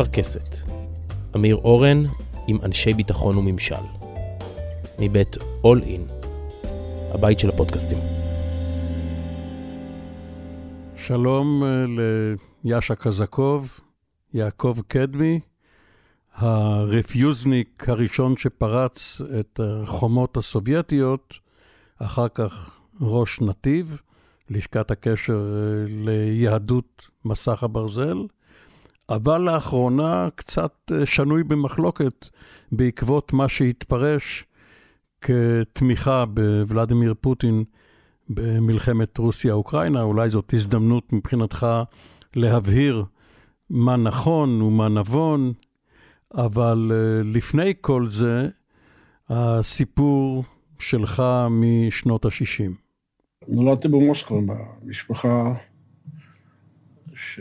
מפרכסת. אמיר אורן עם אנשי ביטחון וממשל. מבית All In, הבית של הפודקאסטים. שלום אה, ליאשה קזקוב, יעקב קדמי, הרפיוזניק הראשון שפרץ את החומות הסובייטיות, אחר כך ראש נתיב, לשכת הקשר אה, ליהדות מסך הברזל, אבל לאחרונה קצת אה, שנוי במחלוקת בעקבות מה שהתפרש כתמיכה בוולדימיר פוטין במלחמת רוסיה-אוקראינה. אולי זאת הזדמנות מבחינתך להבהיר מה נכון ומה נבון, אבל אה, לפני כל זה, הסיפור שלך משנות ה-60. נולדתי במוסקבה, במשפחה ש...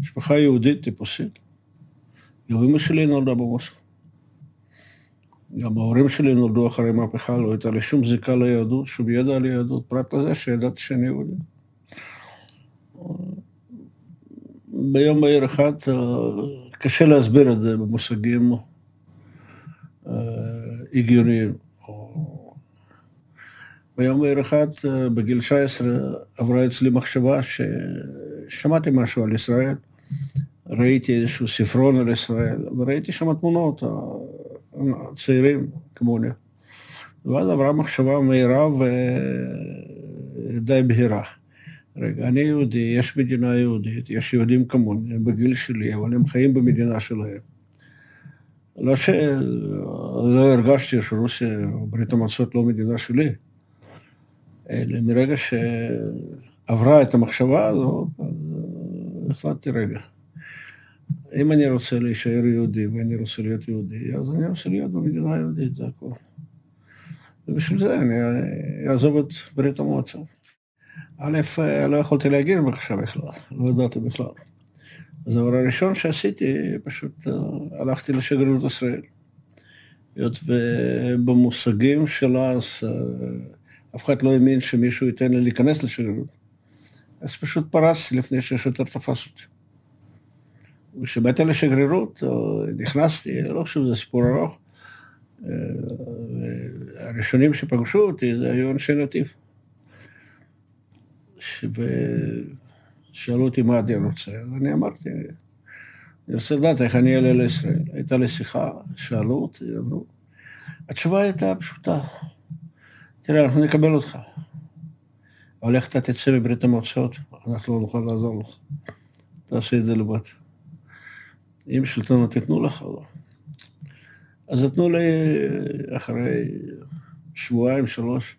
משפחה יהודית טיפוסית. גם אמא שלי נולדה במוסקבה. גם ההורים שלי נולדו אחרי מהפכה, לא הייתה לי שום זיקה ליהדות, שום ידע על יהדות, פרט לזה שידעתי שאני יהודי. ביום בהיר אחד, קשה להסביר את זה במושגים אה, הגיוניים. ביום בהיר אחד, בגיל 19, עברה אצלי מחשבה ששמעתי משהו על ישראל. ראיתי איזשהו ספרון על ישראל, וראיתי שם תמונות, צעירים כמוני. ואז עברה מחשבה מהירה ודי בהירה. רגע, אני יהודי, יש מדינה יהודית, יש יהודים כמוני, הם בגיל שלי, אבל הם חיים במדינה שלהם. לא שלא הרגשתי שרוסיה ברית המועצות לא מדינה שלי, אלא מרגע שעברה את המחשבה הזאת, אז החלטתי רגע. אם אני רוצה להישאר יהודי ואני רוצה להיות יהודי, אז אני רוצה להיות במדינה היהודית, זה הכול. ובשביל זה אני אעזוב את ברית המועצות. א', לא יכולתי להגיע בבקשה בכלל, לא ידעתי בכלל. אז הדבר הראשון שעשיתי, פשוט הלכתי לשגרירות ישראל. היות ובמושגים של אז, אף אחד לא האמין שמישהו ייתן לי להיכנס לשגרירות. אז פשוט פרסתי לפני שהשוטר תפס אותי. וכשבאתי לשגרירות, נכנסתי, לא חושב שזה סיפור ארוך, הראשונים שפגשו אותי זה היו אנשי נתיב. ושאלו אותי מה אני רוצה, ואני אמרתי, אני רוצה לדעת איך אני אעלה לישראל. הייתה לי שיחה, שאלו אותי, אמרו, התשובה הייתה פשוטה, תראה, אנחנו נקבל אותך, איך אתה תצא מברית המועצות, אנחנו לא נוכל לעזור לך, תעשה את זה לבד. אם שלטונות תיתנו לך, לא. אז נתנו לי אחרי שבועיים, שלוש,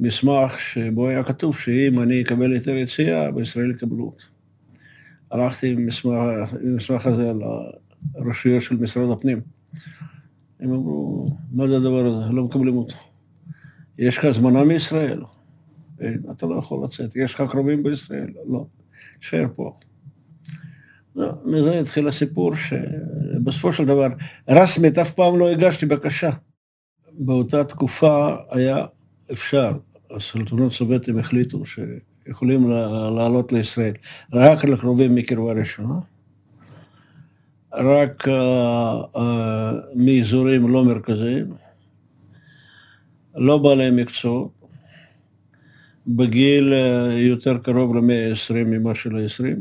מסמך שבו היה כתוב שאם אני אקבל היתר יציאה, בישראל יקבלו אותי. הלכתי עם המסמך הזה לרשויות של משרד הפנים. הם אמרו, מה זה הדבר הזה? לא מקבלים אותו. יש לך הזמנה מישראל? אין, אתה לא יכול לצאת. יש לך קרובים בישראל? לא. תשאר פה. לא, מזה התחיל הסיפור שבסופו של דבר, רסמית אף פעם לא הגשתי בקשה. באותה תקופה היה אפשר, השלטונות הסובייטים החליטו שיכולים לעלות לישראל רק לקרובים מקרבה ראשונה, רק uh, uh, מאזורים לא מרכזיים, לא בעלי מקצועות, בגיל uh, יותר קרוב למאה ה-20 ממה של ה-20,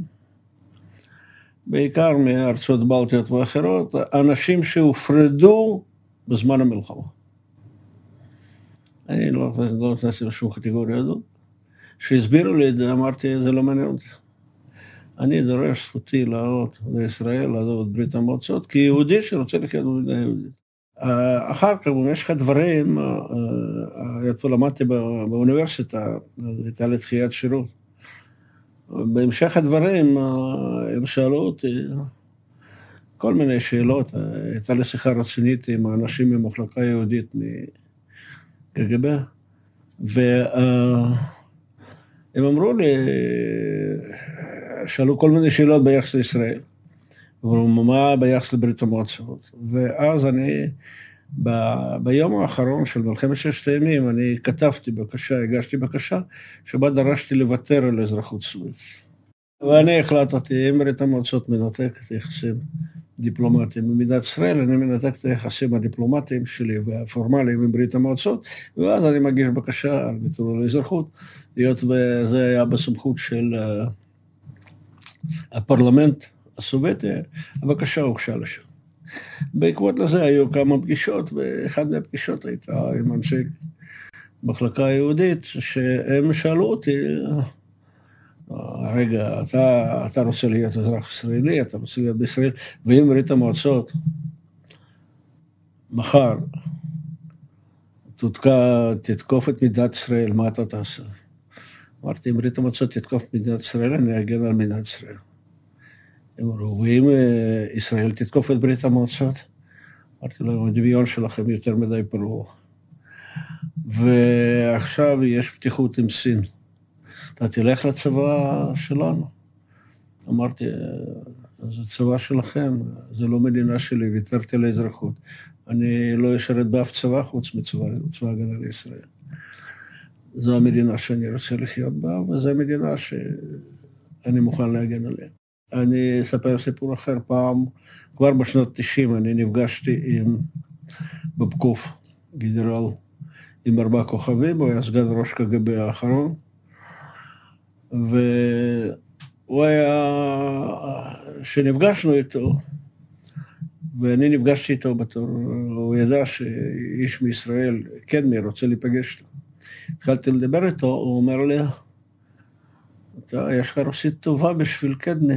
בעיקר מארצות בלטיות ואחרות, אנשים שהופרדו בזמן המלחמה. אני לא נכנסתי לא לשום קטגוריה הזאת. כשהסבירו לי את זה, אמרתי, זה לא מעניין אותי. אני דורש זכותי לעלות לישראל, לעזוב את ברית המועצות, כיהודי שרוצה לחיות במדינה יהודית. אחר כך, במשך הדברים, איפה למדתי באוניברסיטה, הייתה לי דחיית שירות. בהמשך הדברים, הם שאלו אותי כל מיני שאלות, הייתה לי שיחה רצינית עם האנשים ממחלקה יהודית קג"ב, והם אמרו לי, שאלו כל מיני שאלות ביחס לישראל, אמרו, מה ביחס לברית המועצות? ואז אני, ב, ביום האחרון של מלחמת ששת הימים, אני כתבתי בקשה, הגשתי בקשה, שבה דרשתי לוותר על אזרחות סוויץ. ואני החלטתי, אם ברית המועצות מנתקת יחסים דיפלומטיים במדינת ישראל, אני מנתק את היחסים הדיפלומטיים שלי והפורמליים עם ברית המועצות, ואז אני מגיש בקשה על ביטול האזרחות, היות וזה היה בסמכות של uh, הפרלמנט הסובייטי, הבקשה הוגשה לשם. בעקבות לזה היו כמה פגישות, ואחת מהפגישות הייתה עם אנשי מחלקה יהודית, שהם שאלו אותי, רגע, אתה, אתה רוצה להיות אזרח ישראלי, אתה רוצה להיות בישראל, ואם ברית המועצות מחר תותקע, תתקוף את מדינת ישראל, מה אתה תעשה? אמרתי, אם ברית המועצות תתקוף את מדינת ישראל, אני אגן על מדינת ישראל. הם ואם אה, ישראל תתקוף את ברית המועצות? אמרתי להם, הדמיון שלכם יותר מדי פרוע. ועכשיו יש פתיחות עם סין. אתה תלך לצבא שלנו. אמרתי, זה צבא שלכם, זה לא מדינה שלי, ויתרתי על האזרחות. אני לא אשרת באף צבא חוץ מצבא הגנה לישראל. זו המדינה שאני רוצה לחיות בה, וזו המדינה שאני מוכן להגן עליה. אני אספר סיפור אחר פעם, כבר בשנות 90' אני נפגשתי עם בבקוף, גנרל עם ארבעה כוכבים, הוא היה סגן ראש קג"ב האחרון, והוא היה, כשנפגשנו איתו, ואני נפגשתי איתו בתור, הוא ידע שאיש מישראל, קדמי, רוצה להיפגש איתו. התחלתי לדבר איתו, הוא אומר לי, אתה, יש לך רוסית טובה בשביל קדמי.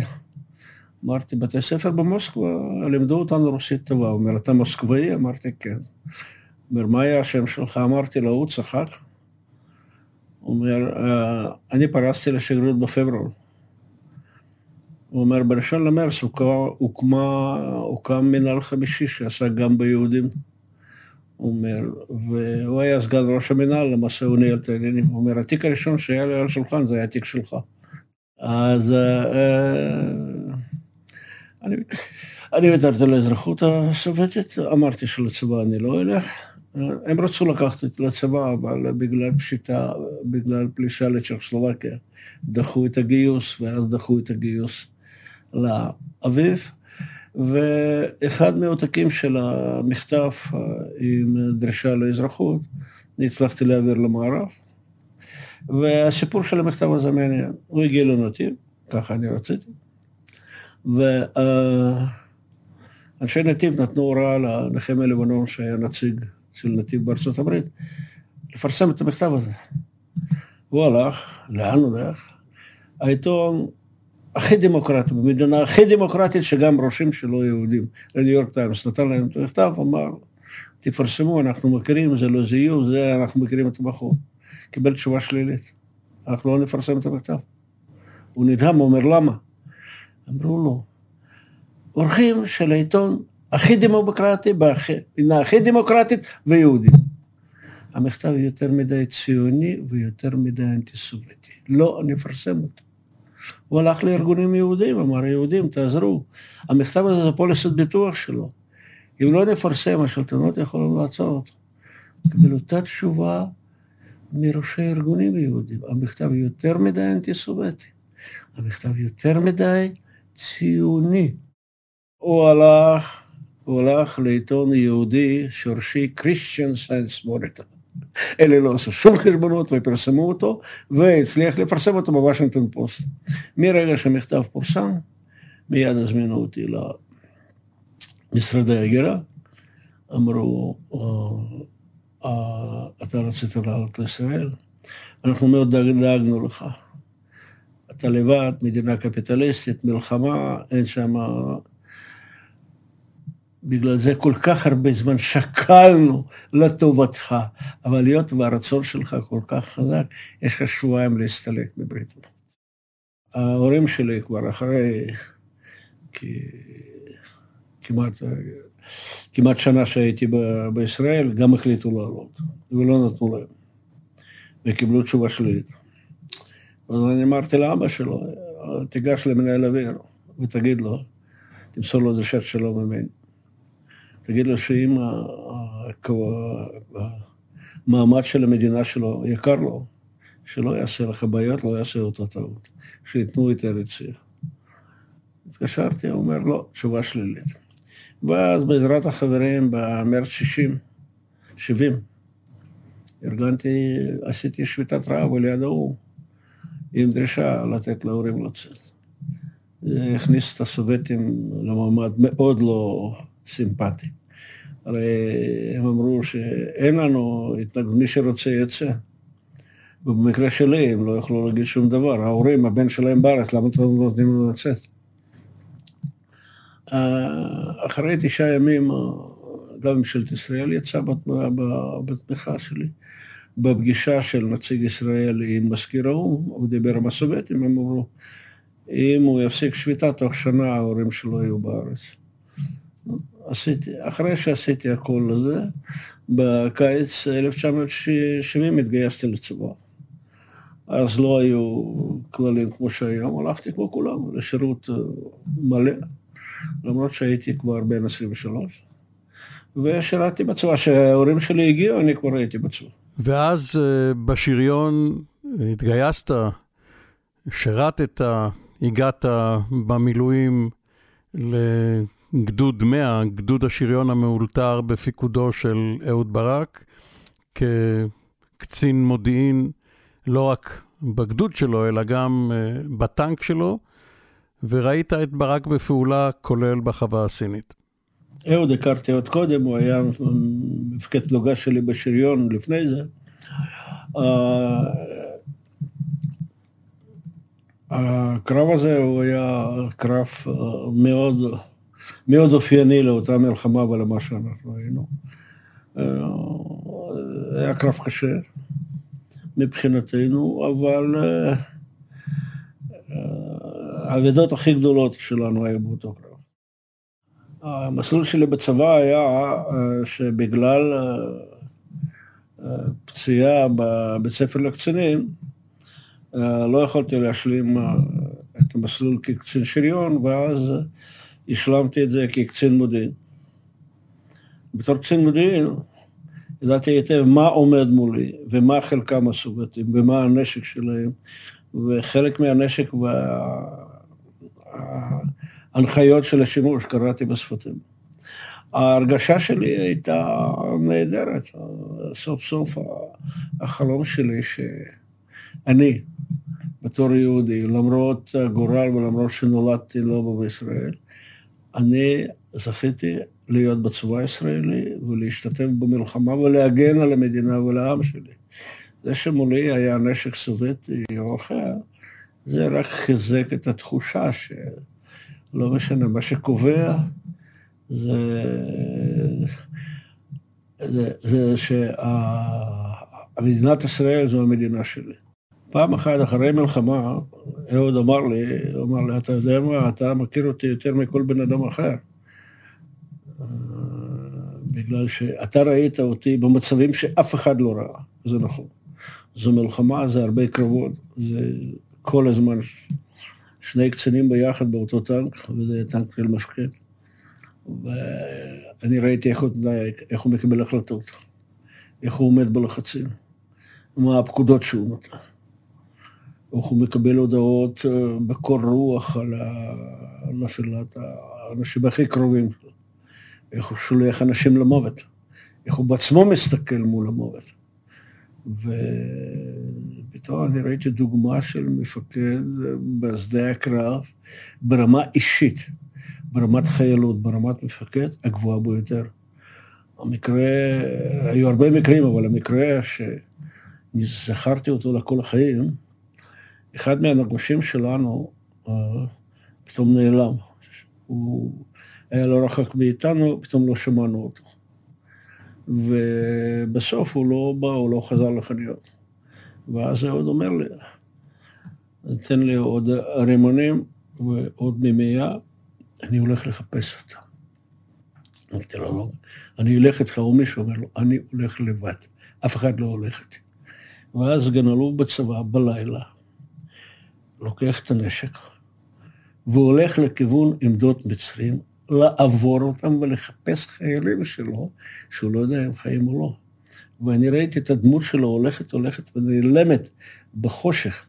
אמרתי, בתי ספר במוסקבה לימדו אותנו רוסית טובה. הוא אומר, אתה מוסקבאי? אמרתי, כן. אומר, מה היה השם שלך? אמרתי לו, הוא צחק. הוא אומר, אה, אני פרסתי לשגרירות בפברואר. הוא אומר, בראשון למרץ הוקמה, הוקם מנהל חמישי שעסק גם ביהודים. הוא אומר, והוא היה סגן ראש המנהל, למעשה הוא ניהל את העניינים. הוא אומר, התיק הראשון שהיה לי על השולחן זה היה התיק שלך. אז אה, אני, ויתרתי על האזרחות הסובייטית, אמרתי שלצבא אני לא אלך. הם רצו לקחת אותי לצבא, אבל בגלל פשיטה, בגלל פלישה לצ'כוסלובקיה, דחו את הגיוס, ואז דחו את הגיוס לאביב. ואחד מהעותקים של המכתב אה, עם דרישה לאזרחות, אני הצלחתי להעביר למערב. והסיפור של המכתב הזה מעניין, הוא הגיע לנתיב, ככה אני רציתי. ואנשי נתיב נתנו הוראה לנחמיה לבנון, שהיה נציג של נתיב בארצות הברית, לפרסם את המכתב הזה. הוא הלך, לאן הוא הולך? העיתון הכי דמוקרטי, במדינה הכי דמוקרטית שגם ראשים שלו יהודים, לניו יורק טיימס, נתן להם את המכתב, אמר, תפרסמו, אנחנו מכירים, זה לא זיוף, זה אנחנו מכירים את הבחור. קיבל תשובה שלילית, אנחנו לא נפרסם את המכתב. הוא נדהם, הוא אומר, למה? אמרו לו, עורכים של העיתון הכי דמוקרטי, במדינה הכי דמוקרטית ויהודי. המכתב יותר מדי ציוני ויותר מדי אנטי-סובייטי. לא נפרסם אותו. הוא הלך לארגונים יהודים, אמר, יהודים, תעזרו. המכתב הזה זה פוליסת ביטוח שלו. אם לא נפרסם, השלטונות יכולים לעצור אותו. קיבל אותה תשובה מראשי ארגונים יהודים. המכתב יותר מדי אנטי-סובייטי. המכתב יותר מדי ציוני. הוא הלך הוא הלך לעיתון יהודי שורשי Christian Science Monitor. אלה לא עשו שום חשבונות ופרסמו אותו, והצליח לפרסם אותו בוושינגטון פוסט. מרגע שהמכתב פורסם, מיד הזמינו אותי למשרדי הגירה, אמרו, אה, אה, אתה רצית לעלות לישראל? אנחנו מאוד דאגנו לך. אתה לבד, מדינה קפיטליסטית, מלחמה, אין שם בגלל זה כל כך הרבה זמן שקלנו לטובתך, אבל היות והרצון שלך כל כך חזק, יש לך שבועיים להסתלק מברית. ההורים שלי כבר אחרי כמעט, כמעט שנה שהייתי ב- בישראל, גם החליטו לעלות, ולא נתנו להם, וקיבלו תשובה שלילית. אז אני אמרתי לאבא שלו, תיגש למנהל אוויר ותגיד לו, תמסור לו דרישת שלום ממני. תגיד לו שאם המעמד של המדינה שלו יקר לו, שלא יעשה לך בעיות, לא יעשה אותה טעות, שייתנו היתר יציאה. התקשרתי, הוא אומר, לא, תשובה שלילית. ואז בעזרת החברים במרץ 60, 70, ארגנתי, עשיתי שביתת רעב על יד ההוא, עם דרישה לתת להורים לצאת. זה הכניס את הסובייטים למעמד מאוד לא סימפטי. הרי הם אמרו שאין לנו התנגדות, מי שרוצה יצא. ובמקרה שלי הם לא יכלו להגיד שום דבר. ההורים, הבן שלהם בארץ, למה אתם לא נותנים לו לצאת? אה, אחרי תשעה ימים, אה, גם ממשלת ישראל יצאה בתמיכה שלי. בפגישה של נציג ישראל עם מזכיר האו"ם, הוא דיבר עם הסובייטים, הם אמרו, אם הוא יפסיק שביתה, תוך שנה ההורים שלו יהיו בארץ. עשיתי, אחרי שעשיתי הכל לזה, בקיץ 1970 התגייסתי לצבא. אז לא היו כללים כמו שהיום, הלכתי כמו כולם, לשירות מלא, למרות שהייתי כבר בן 23. ושירתי בצבא, כשההורים שלי הגיעו, אני כבר הייתי בצבא. ואז אה, בשריון התגייסת, שירתת, הגעת במילואים לגדוד 100, גדוד השריון המאולתר בפיקודו של אהוד ברק, כקצין מודיעין, לא רק בגדוד שלו, אלא גם אה, בטנק שלו, וראית את ברק בפעולה, כולל בחווה הסינית. אהוד הכרתי עוד קודם, הוא היה מפקד פלוגה שלי בשריון לפני זה. אה, הקרב הזה הוא היה קרב אה, מאוד, מאוד אופייני לאותה מלחמה ולמה שאנחנו היינו. אה, היה קרב קשה מבחינתנו, אבל האבדות הכי גדולות שלנו היו באותו קרב. המסלול שלי בצבא היה אה, שבגלל אה, אה, פציעה בבית ספר לקצינים, לא יכולתי להשלים את המסלול כקצין שריון, ואז השלמתי את זה כקצין מודיעין. בתור קצין מודיעין, ידעתי היטב מה עומד מולי, ומה חלקם הסובייטים, ומה הנשק שלהם, וחלק מהנשק הנחיות של השימוש, קראתי בשפתים. ההרגשה שלי הייתה נהדרת. סוף סוף החלום שלי שאני, בתור יהודי, למרות הגורל ולמרות שנולדתי לא בישראל, אני זכיתי להיות בצבא הישראלי ולהשתתף במלחמה ולהגן על המדינה ולעם שלי. זה שמולי היה נשק סובייטי או אחר, זה רק חיזק את התחושה ש... לא משנה, מה שקובע זה, זה, זה שמדינת ישראל זו המדינה שלי. פעם אחת אחרי מלחמה, אהוד אמר לי, הוא אמר לי, אתה יודע מה, אתה מכיר אותי יותר מכל בן אדם אחר. בגלל שאתה ראית אותי במצבים שאף אחד לא ראה, זה נכון. זו מלחמה, זה הרבה קרבות, זה כל הזמן שני קצינים ביחד באותו טנק, וזה טנק של מפקד. ואני ראיתי איך הוא, איך הוא מקבל החלטות, איך הוא עומד בלחצים, מה הפקודות שהוא נותן. איך הוא מקבל הודעות אה, בקור רוח על נפילת האנשים הכי קרובים. איך הוא שולח אנשים למוות. איך הוא בעצמו מסתכל מול המוות. ופתאום אני ראיתי דוגמה של מפקד בשדה הקרב ברמה אישית, ברמת חיילות, ברמת מפקד הגבוהה ביותר. המקרה, היו הרבה מקרים, אבל המקרה שזכרתי אותו לכל החיים, אחד מהנגושים שלנו uh, פתאום נעלם. הוא היה לא רחוק מאיתנו, פתאום לא שמענו אותו. ובסוף הוא לא בא, הוא לא חזר לחנויות. ואז אהוד אומר לי, תן לי עוד רימונים ועוד ממייה, אני הולך לחפש אותה. אמרתי לו, לא, אני אלך איתך, או מישהו אומר לו, אני הולך לבד, אף אחד לא הולך איתי. ואז אלוף בצבא בלילה, לוקח את הנשק, והולך לכיוון עמדות מצרים, לעבור אותם ולחפש חיילים שלו, שהוא לא יודע אם חיים או לא. ואני ראיתי את הדמות שלו הולכת, הולכת ונעלמת בחושך.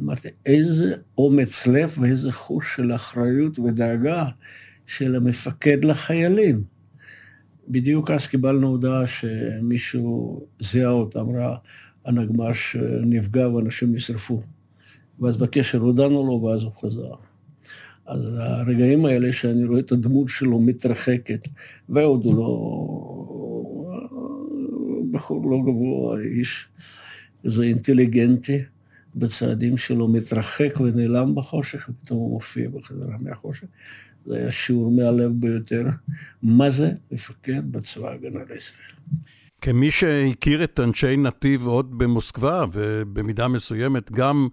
אמרתי, איזה אומץ לב ואיזה חוש של אחריות ודאגה של המפקד לחיילים. בדיוק אז קיבלנו הודעה שמישהו זיהה אותה, אמרה, הנגמ"ש נפגע ואנשים נשרפו. ואז בקשר הודענו לו, ואז הוא חזר. אז הרגעים האלה שאני רואה את הדמות שלו מתרחקת, ועוד הוא לא... בחור לא גבוה, איש איזה אינטליגנטי, בצעדים שלו מתרחק ונעלם בחושך, ופתאום הוא מופיע בחזרה מהחושך. זה היה שיעור מהלב ביותר. מה זה מפקד בצבא ההגנה לישראל? כמי שהכיר את אנשי נתיב עוד במוסקבה, ובמידה מסוימת גם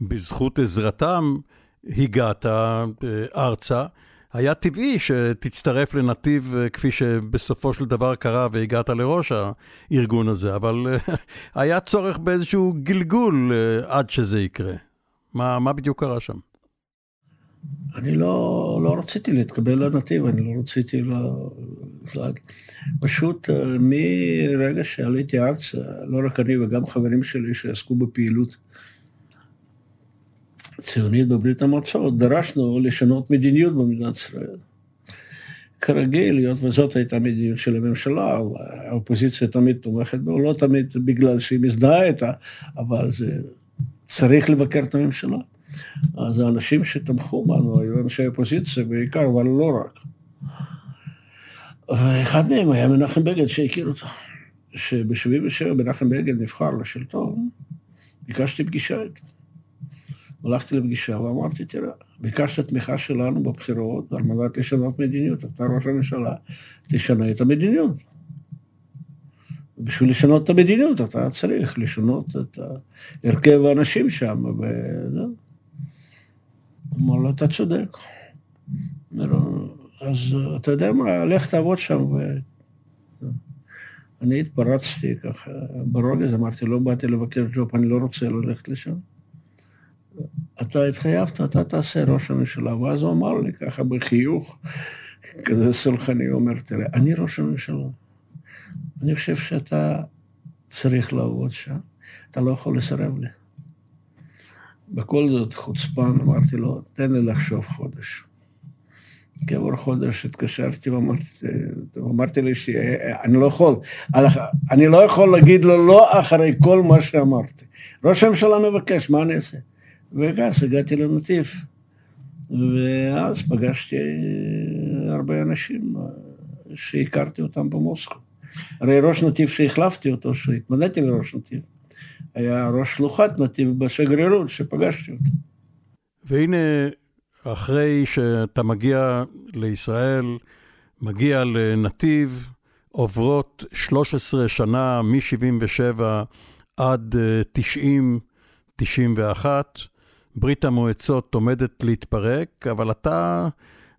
בזכות עזרתם, הגעת אה, ארצה. היה טבעי שתצטרף לנתיב אה, כפי שבסופו של דבר קרה והגעת לראש הארגון הזה, אבל אה, היה צורך באיזשהו גלגול עד שזה יקרה. מה, מה בדיוק קרה שם? אני לא, לא רציתי להתקבל לנתיב, אני לא רציתי ל... פשוט מרגע שעליתי ארצה, לא רק אני וגם חברים שלי שעסקו בפעילות ציונית בברית המועצות, דרשנו לשנות מדיניות במדינת ישראל. כרגיל, היות וזאת הייתה מדיניות של הממשלה, האופוזיציה תמיד תומכת בו, לא תמיד בגלל שהיא מזדהה איתה, אבל זה צריך לבקר את הממשלה. אז האנשים שתמכו בנו היו אנשי אופוזיציה בעיקר, אבל לא רק. ואחד מהם היה מנחם בגין שהכיר אותו. שב-77' מנחם בגין נבחר לשלטון, ביקשתי פגישה איתו. הלכתי לפגישה ואמרתי, תראה, ביקשת תמיכה שלנו בבחירות על מנת לשנות מדיניות, אתה ראש הממשלה, תשנה את המדיניות. בשביל לשנות את המדיניות אתה צריך לשנות את הרכב האנשים שם, וזהו. אמר לו, אתה צודק. אז אתה יודע מה, לך תעבוד שם. ו... אני התפרצתי ככה ברוגז, אמרתי, לא באתי לבקר ג'וב, אני לא רוצה ללכת לשם. אתה התחייבת, אתה תעשה ראש הממשלה. ואז הוא אמר לי ככה בחיוך, כזה סולחני, הוא אומר, תראה, אני ראש הממשלה. אני חושב שאתה צריך לעבוד שם, אתה לא יכול לסרב לי. בכל זאת, חוצפן, אמרתי לו, תן לי לחשוב חודש. כעבור חודש התקשרתי ואמרתי, אמרתי לי שאני לא יכול, אני לא יכול להגיד לו לא אחרי כל מה שאמרתי. ראש הממשלה מבקש, מה אני אעשה? ואז הגעתי לנתיב, ואז פגשתי הרבה אנשים שהכרתי אותם במוסקו. הרי ראש נתיב שהחלפתי אותו, שהתמניתי לראש נתיב, היה ראש שלוחת נתיב בשגרירות שפגשתי אותו. והנה, אחרי שאתה מגיע לישראל, מגיע לנתיב, עוברות 13 שנה, מ-77 עד 90, 91, ברית המועצות עומדת להתפרק, אבל אתה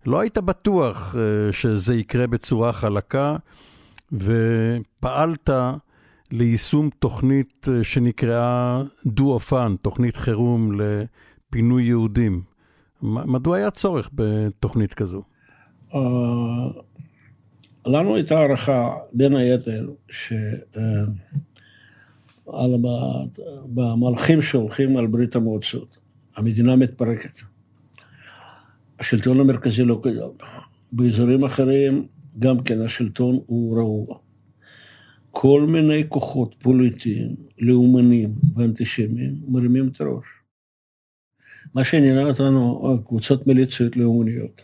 לא היית בטוח אה, שזה יקרה בצורה חלקה, ופעלת ליישום תוכנית אה, שנקראה דו-אופן, תוכנית חירום לפינוי יהודים. מדוע היה צורך בתוכנית כזו? Uh, לנו הייתה הערכה, בין היתר, שבמהלכים uh, שהולכים על ברית המועצות, המדינה מתפרקת. השלטון המרכזי לא קיים. באזורים אחרים גם כן השלטון הוא רעוע. כל מיני כוחות פוליטיים, לאומנים ואנטישמיים מרימים את הראש. מה שעניין אותנו, קבוצות מיליציות לאומניות,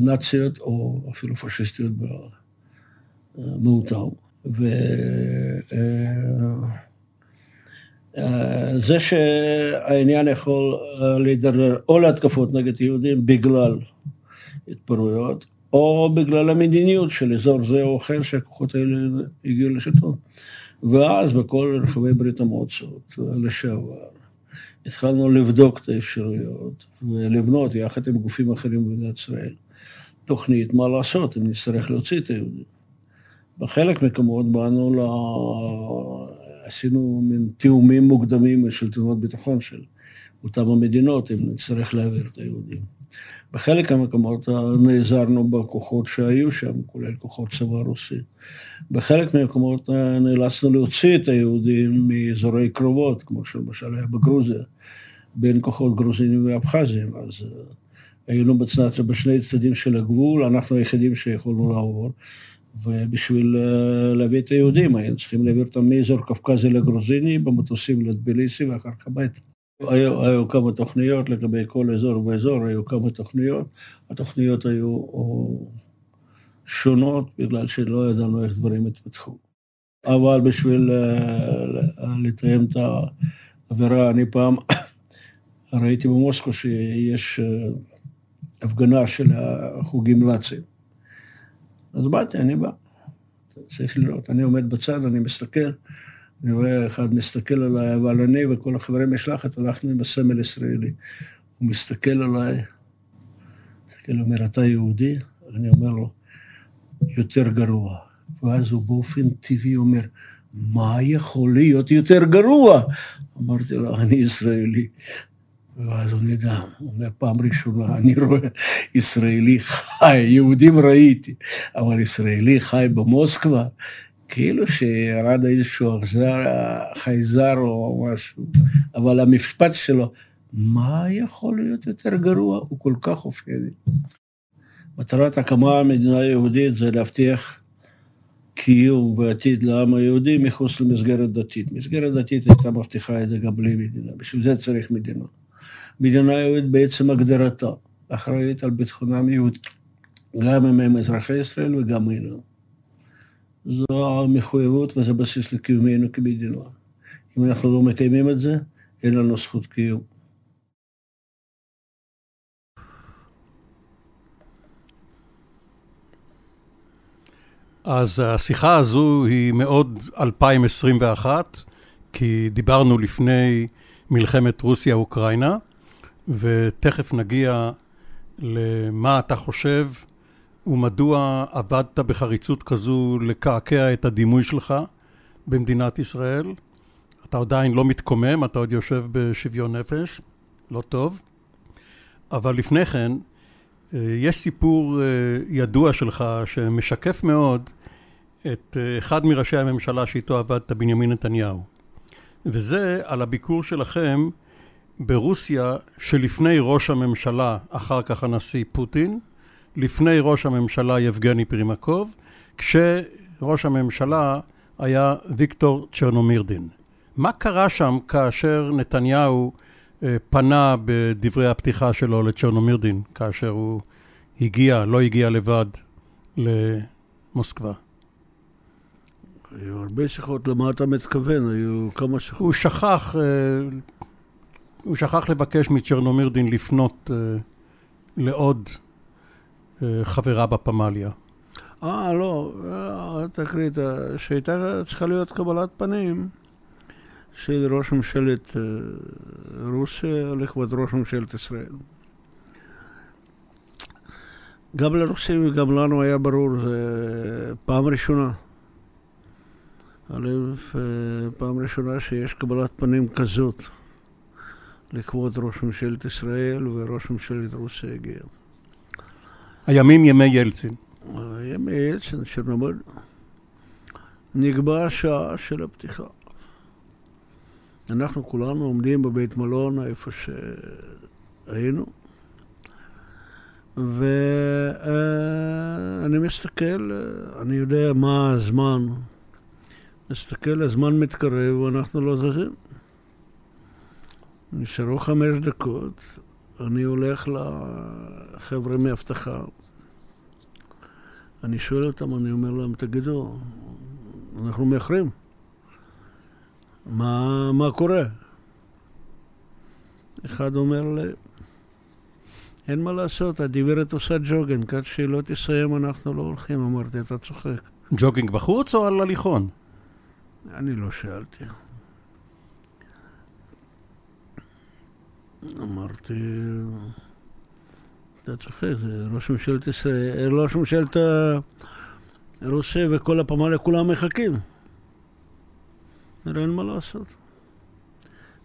נאציות או אפילו פשיסטיות במהותן. ו... זה שהעניין יכול להידרדר או להתקפות נגד יהודים בגלל התפרעויות, או בגלל המדיניות של אזור זה או אחר שהכוחות האלה הגיעו לשלטון. ואז בכל רחבי ברית המועצות לשעבר התחלנו לבדוק את האפשרויות ולבנות יחד עם גופים אחרים במדינת ישראל תוכנית מה לעשות אם נצטרך להוציא את היהודים. בחלק מקומות באנו עשינו מין תיאומים מוקדמים עם שלטונות ביטחון של אותם המדינות, אם נצטרך להעביר את היהודים. בחלק המקומות נעזרנו בכוחות שהיו שם, כולל כוחות צבא רוסי. בחלק מהמקומות נאלצנו להוציא את היהודים מאזורי קרובות, כמו שלמשל היה בגרוזיה, בין כוחות גרוזינים ואבחזים. אז אה, היינו בצד, בשני צדדים של הגבול, אנחנו היחידים שיכולנו לעבור. ובשביל אה, להביא את היהודים היינו צריכים להעביר אותם מאזור קווקזי לגרוזיני, במטוסים לטביליסי ואחר כך הביתה. היו, היו כמה תוכניות לגבי כל אזור ואזור, היו כמה תוכניות. התוכניות היו או, שונות בגלל שלא ידענו איך דברים התפתחו. אבל בשביל uh, לתאם את העבירה, אני פעם ראיתי במוסקו שיש הפגנה של החוגים נאצים. אז באתי, אני בא. צריך לראות, אני עומד בצד, אני מסתכל. אני רואה אחד מסתכל עליי, אבל אני וכל החברים משלחת הלכנו עם הסמל ישראלי. הוא מסתכל עליי, מסתכל, אומר, אתה יהודי? אני אומר לו, יותר גרוע. ואז הוא באופן טבעי אומר, מה יכול להיות יותר גרוע? אמרתי לו, אני ישראלי. ואז הוא נדהם, הוא אומר, פעם ראשונה אני רואה ישראלי חי, יהודים ראיתי, אבל ישראלי חי במוסקבה, כאילו שירד איזשהו אכזר, חייזר או משהו, אבל המשפט שלו, מה יכול להיות יותר גרוע? הוא כל כך אופייני. מטרת הקמה המדינה היהודית זה להבטיח קיום ועתיד לעם היהודי מחוץ למסגרת דתית. מסגרת דתית הייתה מבטיחה את זה גם בלי מדינה, בשביל זה צריך מדינה. מדינה יהודית בעצם הגדרתה, אחראית על ביטחונם יהודי, גם אם הם אזרחי ישראל וגם אינם. זו המחויבות וזה בסיס לקיומנו כמדינה. אם אנחנו לא מקיימים את זה, אין לנו זכות קיום. אז השיחה הזו היא מאוד 2021, כי דיברנו לפני מלחמת רוסיה-אוקראינה, ותכף נגיע למה אתה חושב ומדוע עבדת בחריצות כזו לקעקע את הדימוי שלך במדינת ישראל? אתה עדיין לא מתקומם, אתה עוד יושב בשוויון נפש, לא טוב. אבל לפני כן, אה, יש סיפור אה, ידוע שלך שמשקף מאוד את אה, אחד מראשי הממשלה שאיתו עבדת, בנימין נתניהו. וזה על הביקור שלכם ברוסיה שלפני ראש הממשלה, אחר כך הנשיא פוטין, לפני ראש הממשלה יבגני פרימקוב, כשראש הממשלה היה ויקטור צ'רנומירדין. מה קרה שם כאשר נתניהו אה, פנה בדברי הפתיחה שלו לצ'רנומירדין, כאשר הוא הגיע, לא הגיע לבד למוסקבה? היו הרבה שיחות, למה אתה מתכוון? היו כמה שיחות. הוא שכח, אה, הוא שכח לבקש מצ'רנומירדין לפנות אה, לעוד חברה בפמליה. אה, לא, תקריא, שהייתה צריכה להיות קבלת פנים של ראש ממשלת רוסיה לכבוד ראש ממשלת ישראל. גם לרוסים וגם לנו היה ברור, זה פעם ראשונה. א', פעם ראשונה שיש קבלת פנים כזאת לכבוד ראש ממשלת ישראל וראש ממשלת רוסיה הגיע. הימים ימי ילצין. ימי ילצין, צ'רנוביל. נקבע השעה של הפתיחה. אנחנו כולנו עומדים בבית מלון, איפה שהיינו, ואני מסתכל, אני יודע מה הזמן, מסתכל, הזמן מתקרב ואנחנו לא זזים. נשארו חמש דקות, אני הולך לחבר'ה מאבטחה, אני שואל אותם, אני אומר להם, תגידו, אנחנו מאחרים. מה, מה קורה? אחד אומר לי, אין מה לעשות, הגברת עושה ג'וגינג, עד שהיא לא תסיים אנחנו לא הולכים. אמרתי, אתה צוחק. ג'וגינג בחוץ או על הליכון? אני לא שאלתי. אמרתי, אתה צוחק, זה ראש ממשלת ישראל, ראש ממשלת רוסיה וכל הפמליה, כולם מחכים. אין מה לעשות.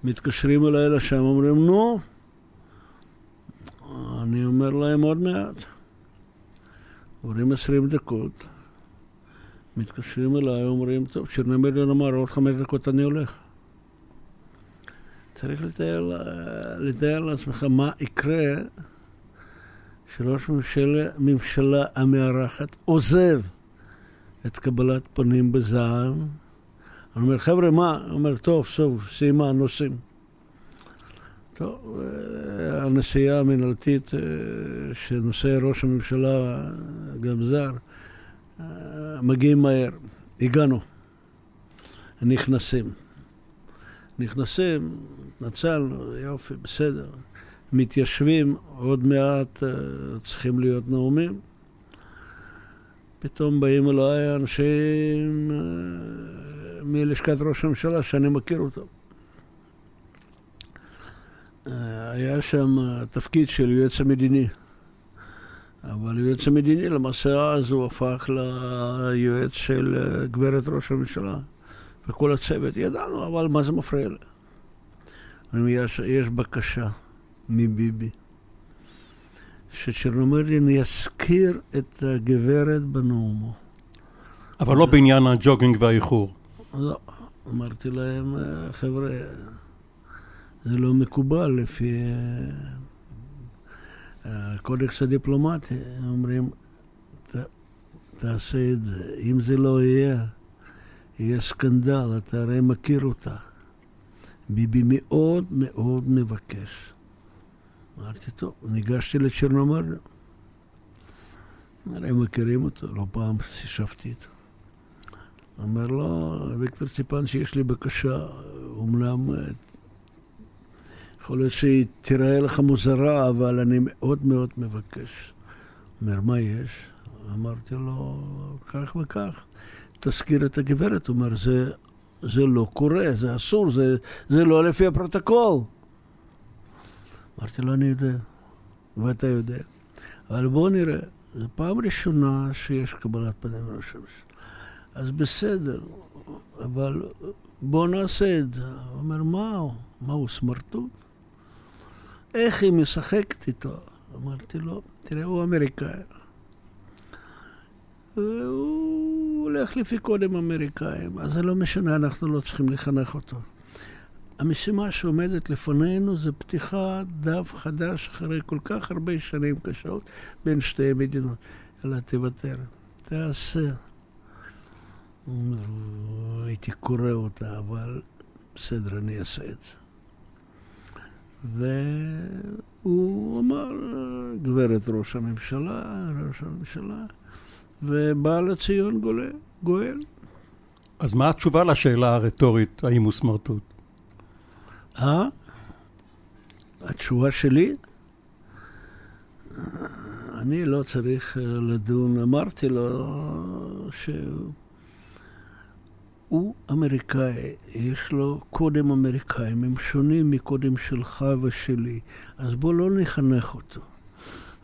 מתקשרים אליי לשם, אומרים, נו, אני אומר להם עוד מעט. עוברים עשרים דקות, מתקשרים אליי, אומרים, טוב, צ'רנמליון אמר, עוד חמש דקות אני הולך. צריך לתאר, לתאר לעצמך מה יקרה שראש ממשלה, ממשלה המארחת עוזב את קבלת פנים בזעם. אני אומר, חבר'ה, מה? הוא אומר, טוב, סוף, סיימה, נוסעים. טוב, אה, הנסיעה המנהלתית אה, שנושא ראש הממשלה, גם זר, אה, מגיעים מהר. הגענו. נכנסים. נכנסים, נצלנו, יופי, בסדר. מתיישבים, עוד מעט צריכים להיות נאומים. פתאום באים אליי אנשים מלשכת ראש הממשלה שאני מכיר אותם. היה שם תפקיד של יועץ המדיני. אבל היועץ המדיני, למעשה אז הוא הפך ליועץ של גברת ראש הממשלה. וכל הצוות, ידענו, אבל מה זה מפריע לי? יש, יש בקשה מביבי, שצ'רנומרדין יזכיר את הגברת בנאומו. אבל לא בעניין הג'וגינג והאיחור. לא. אמרתי להם, חבר'ה, זה לא מקובל לפי אה, הקודקס הדיפלומטי. אומרים, תעשה את זה. אם זה לא יהיה, יהיה סקנדל, אתה הרי מכיר אותה. ביבי מאוד מאוד מבקש. אמרתי, טוב, ניגשתי לצ'רנומר, הרי מכירים אותו, לא פעם שישבתי איתו. אומר לו, ויקטור ציפן שיש לי בקשה, אומנם אה, יכול להיות שהיא תיראה לך מוזרה, אבל אני מאוד מאוד מבקש. אומר, מה יש? אמרתי לו, כך וכך, תזכיר את הגברת. הוא אומר, זה, זה לא קורה, זה אסור, זה, זה לא לפי הפרוטוקול. אמרתי לו, אני יודע, ואתה יודע. אבל בואו נראה, זו פעם ראשונה שיש קבלת פנים ראש הממשלה. אז בסדר, אבל בואו נעשה את זה. הוא אומר, מה הוא? מה הוא, סמרטוט? איך היא משחקת איתו? אמרתי לו, תראה, הוא אמריקאי. הוא הולך לפי קודם אמריקאים, אז זה לא משנה, אנחנו לא צריכים לחנך אותו. המשימה שעומדת לפנינו זה פתיחת דף חדש אחרי כל כך הרבה שנים קשות בין שתי מדינות. אלא תוותר, תעשה. הייתי קורא אותה, אבל בסדר, אני אעשה את זה. והוא אמר, גברת ראש הממשלה, ראש הממשלה, ובא לציון גואל. אז מה התשובה לשאלה הרטורית, האם הוא סמרטוט? אה? התשובה שלי? אני לא צריך לדון, אמרתי לו שהוא... הוא אמריקאי, יש לו קודם אמריקאים, הם שונים מקודם שלך ושלי, אז בוא לא נחנך אותו.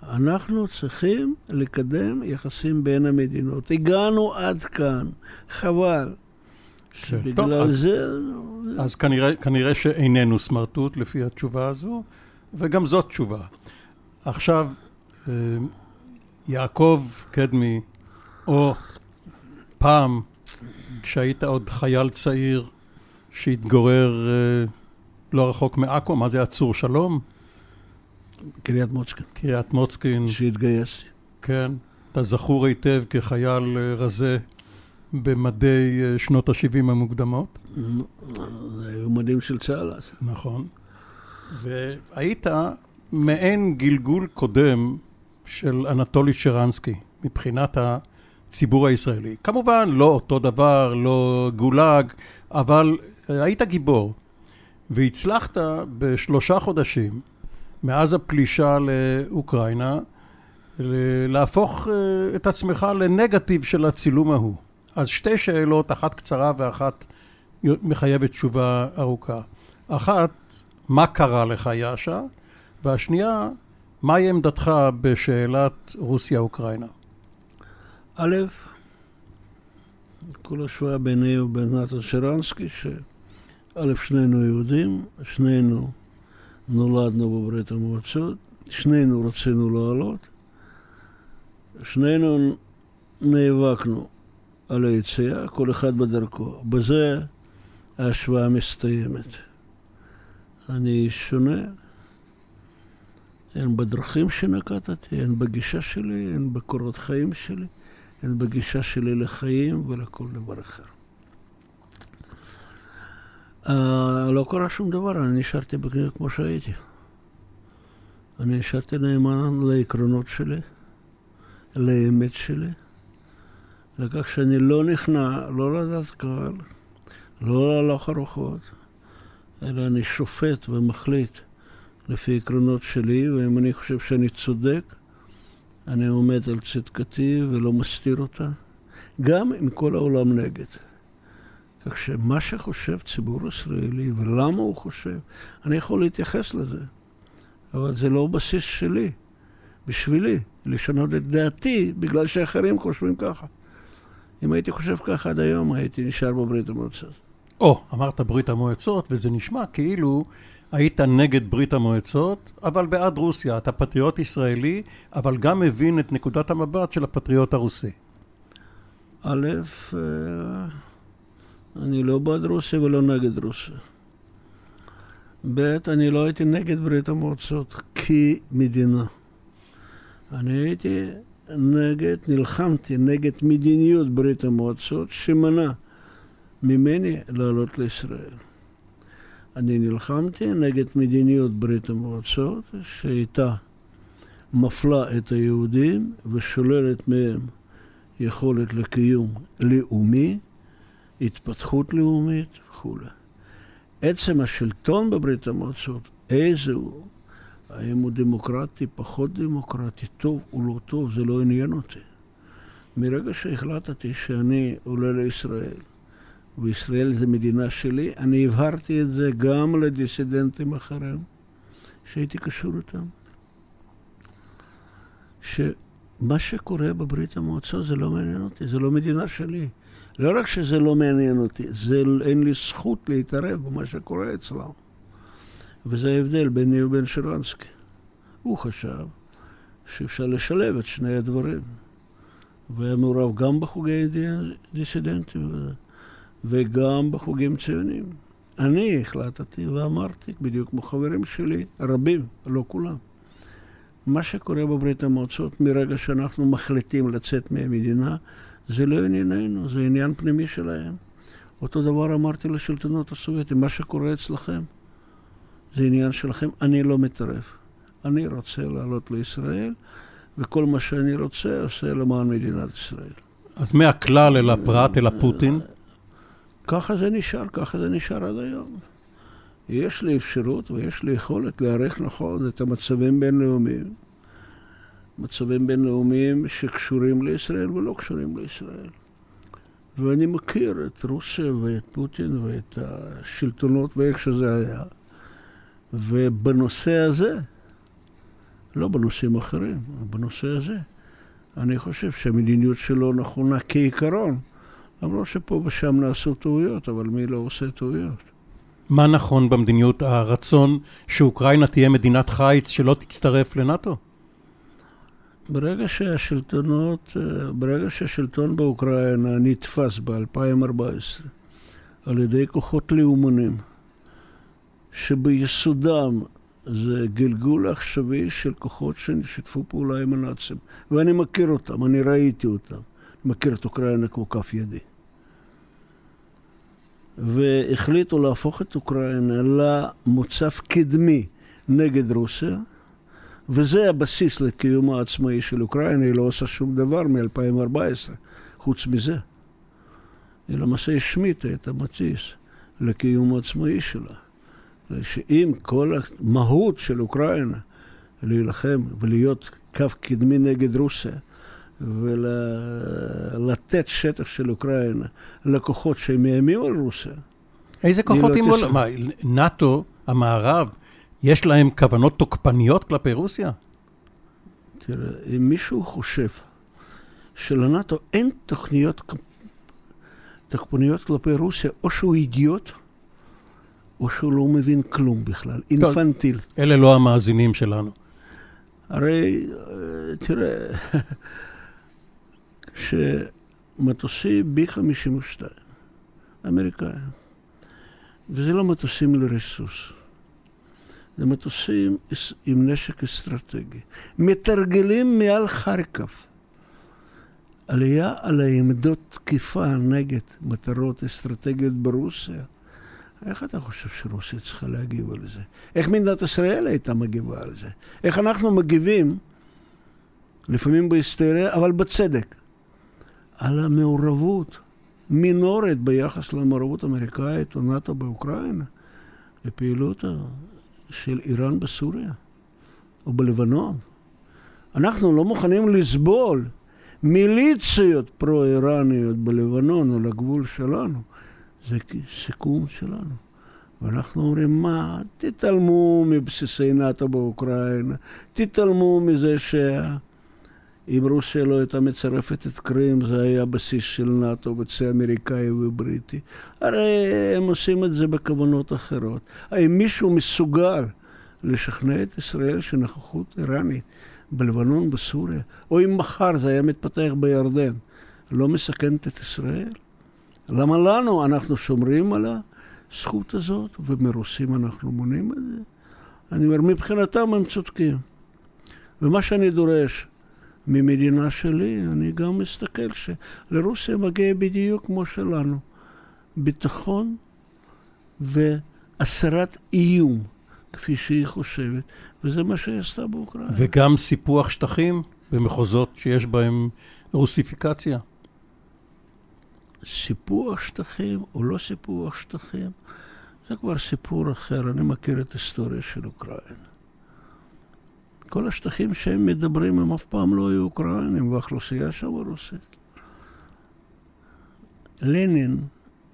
אנחנו צריכים לקדם יחסים בין המדינות. הגענו עד כאן, חבל. שבגלל טוב, אז, זה... אז כנראה, כנראה שאיננו סמרטוט לפי התשובה הזו, וגם זאת תשובה. עכשיו, אה, יעקב קדמי, או פעם כשהיית עוד חייל צעיר שהתגורר אה, לא רחוק מעכו, מה זה עצור שלום? קריית מוצקין. קריית מוצקין. שהתגייסתי. כן. אתה זכור היטב כחייל אה, רזה במדי אה, שנות ה-70 המוקדמות. זה היו מדים של צה"ל אז. נכון. והיית מעין גלגול קודם של אנטולי שרנסקי, מבחינת. הציבור הישראלי. כמובן, לא אותו דבר, לא גולאג, אבל אה, היית גיבור. והצלחת בשלושה חודשים, מאז הפלישה לאוקראינה, להפוך אה, את עצמך לנגטיב של הצילום ההוא. אז שתי שאלות, אחת קצרה ואחת מחייבת תשובה ארוכה. אחת, מה קרה לך, יאשה? והשנייה, מהי עמדתך בשאלת רוסיה-אוקראינה? א', כל השוואה ביני ובין נתן שרנסקי, שא', שנינו יהודים, שנינו נולדנו בברית המועצות, שנינו רצינו לעלות, שנינו נאבקנו על היציאה, כל אחד בדרכו. בזה ההשוואה מסתיימת. אני שונה, הן בדרכים שנקטתי, הן בגישה שלי, הן בקורות חיים שלי, הן בגישה שלי לחיים ולכל דבר אחר. Uh, לא קרה שום דבר, אני נשארתי בקנייה כמו שהייתי. אני נשארתי נאמן לעקרונות שלי, לאמת שלי, לכך שאני לא נכנע, לא לדעת קהל, לא להלך הרוחות, אלא אני שופט ומחליט לפי עקרונות שלי, ואם אני חושב שאני צודק, אני עומד על צדקתי ולא מסתיר אותה, גם אם כל העולם נגד. כך שמה שחושב ציבור ישראלי ולמה הוא חושב, אני יכול להתייחס לזה, אבל זה לא בסיס שלי, בשבילי, לשנות את דעתי בגלל שאחרים חושבים ככה. אם הייתי חושב ככה עד היום, הייתי נשאר בברית המועצות. או, אמרת ברית המועצות, וזה נשמע כאילו היית נגד ברית המועצות, אבל בעד רוסיה. אתה פטריוט ישראלי, אבל גם מבין את נקודת המבט של הפטריוט הרוסי. א', אה, אני לא בעד רוסיה ולא נגד רוסיה. ב', אני לא הייתי נגד ברית המועצות כמדינה. אני הייתי נגד, נלחמתי נגד מדיניות ברית המועצות שמנע ממני לעלות לישראל. אני נלחמתי נגד מדיניות ברית המועצות שהייתה מפלה את היהודים ושוללת מהם יכולת לקיום לאומי, התפתחות לאומית וכו'. עצם השלטון בברית המועצות, איזה הוא, האם הוא דמוקרטי, פחות דמוקרטי, טוב או לא טוב, זה לא עניין אותי. מרגע שהחלטתי שאני עולה לישראל, וישראל זה מדינה שלי, אני הבהרתי את זה גם לדיסידנטים אחרים שהייתי קשור איתם. שמה שקורה בברית המועצות זה לא מעניין אותי, זה לא מדינה שלי. לא רק שזה לא מעניין אותי, זה, אין לי זכות להתערב במה שקורה אצלם. וזה ההבדל ביני ובין שרנסקי. הוא חשב שאפשר לשלב את שני הדברים. והיה מעורב גם בחוגי דיסידנטים וגם בחוגים ציוניים. אני החלטתי ואמרתי, בדיוק כמו חברים שלי, רבים, לא כולם. מה שקורה בברית המועצות מרגע שאנחנו מחליטים לצאת מהמדינה, זה לא ענייננו, זה עניין פנימי שלהם. אותו דבר אמרתי לשלטונות הסובייטים, מה שקורה אצלכם זה עניין שלכם, אני לא מתערב. אני רוצה לעלות לישראל, וכל מה שאני רוצה, עושה למען מדינת ישראל. אז מהכלל אל הפרט, אל הפוטין? ככה זה נשאר, ככה זה נשאר עד היום. יש לי אפשרות ויש לי יכולת להעריך נכון את המצבים בינלאומיים. מצבים בינלאומיים שקשורים לישראל ולא קשורים לישראל. ואני מכיר את רוסיה ואת פוטין ואת השלטונות ואיך שזה היה. ובנושא הזה, לא בנושאים אחרים, בנושא הזה, אני חושב שהמדיניות שלו נכונה כעיקרון, למרות שפה ושם נעשו טעויות, אבל מי לא עושה טעויות? מה נכון במדיניות הרצון שאוקראינה תהיה מדינת חיץ שלא תצטרף לנאט"ו? ברגע שהשלטונות, ברגע שהשלטון באוקראינה נתפס ב-2014 על ידי כוחות לאומנים, שביסודם זה גלגול עכשווי של כוחות ששיתפו פעולה עם הנאצים. ואני מכיר אותם, אני ראיתי אותם. אני מכיר את אוקראינה כמו כף ידי. והחליטו להפוך את אוקראינה למוצב קדמי נגד רוסיה, וזה הבסיס לקיומה העצמאי של אוקראינה, היא לא עושה שום דבר מ-2014, חוץ מזה. היא למעשה השמיטה את המציס לקיום העצמאי שלה. שאם כל המהות של אוקראינה להילחם ולהיות קו קדמי נגד רוסיה ולתת שטח של אוקראינה לכוחות שמאיימים על רוסיה. איזה כוחות לא אימו? מה, נאט"ו, המערב, יש להם כוונות תוקפניות כלפי רוסיה? תראה, אם מישהו חושב שלנאט"ו אין תוכניות תקפוניות כלפי רוסיה, או שהוא אידיוט, או שהוא לא מבין כלום בכלל, אינפנטיל. אלה לא המאזינים שלנו. הרי, אה, תראה, שמטוסי B-52, אמריקאים, וזה לא מטוסים לריסוס, זה מטוסים עם נשק אסטרטגי. מתרגלים מעל חרקב. עלייה על העמדות תקיפה נגד מטרות אסטרטגיות ברוסיה. איך אתה חושב שרוסיה צריכה להגיב על זה? איך מדינת ישראל הייתה מגיבה על זה? איך אנחנו מגיבים, לפעמים בהיסטריה, אבל בצדק, על המעורבות מינורית ביחס למעורבות אמריקאית או נאט"ו באוקראינה, לפעילות של איראן בסוריה או בלבנון. אנחנו לא מוכנים לסבול מיליציות פרו-איראניות בלבנון או לגבול שלנו. זה סיכום שלנו. ואנחנו אומרים, מה, תתעלמו מבסיסי נאט"ו באוקראינה, תתעלמו מזה שאם רוסיה לא הייתה מצרפת את קרים, זה היה בסיס של נאט"ו בצי אמריקאי ובריטי. הרי הם עושים את זה בכוונות אחרות. האם מישהו מסוגל לשכנע את ישראל שנוכחות איראנית בלבנון, בסוריה, או אם מחר זה היה מתפתח בירדן, לא מסכנת את ישראל? למה לנו? אנחנו שומרים על הזכות הזאת, ומרוסים אנחנו מונעים את זה. אני אומר, מבחינתם הם צודקים. ומה שאני דורש ממדינה שלי, אני גם מסתכל שלרוסיה מגיע בדיוק כמו שלנו. ביטחון והסרת איום, כפי שהיא חושבת, וזה מה שהיא עשתה באוקראינה. וגם סיפוח שטחים במחוזות שיש בהם רוסיפיקציה. סיפוח שטחים או לא סיפוח שטחים, זה כבר סיפור אחר. אני מכיר את ההיסטוריה של אוקראינה. כל השטחים שהם מדברים הם אף פעם לא היו אוקראינים, והאוכלוסייה שם רוסית. לנין,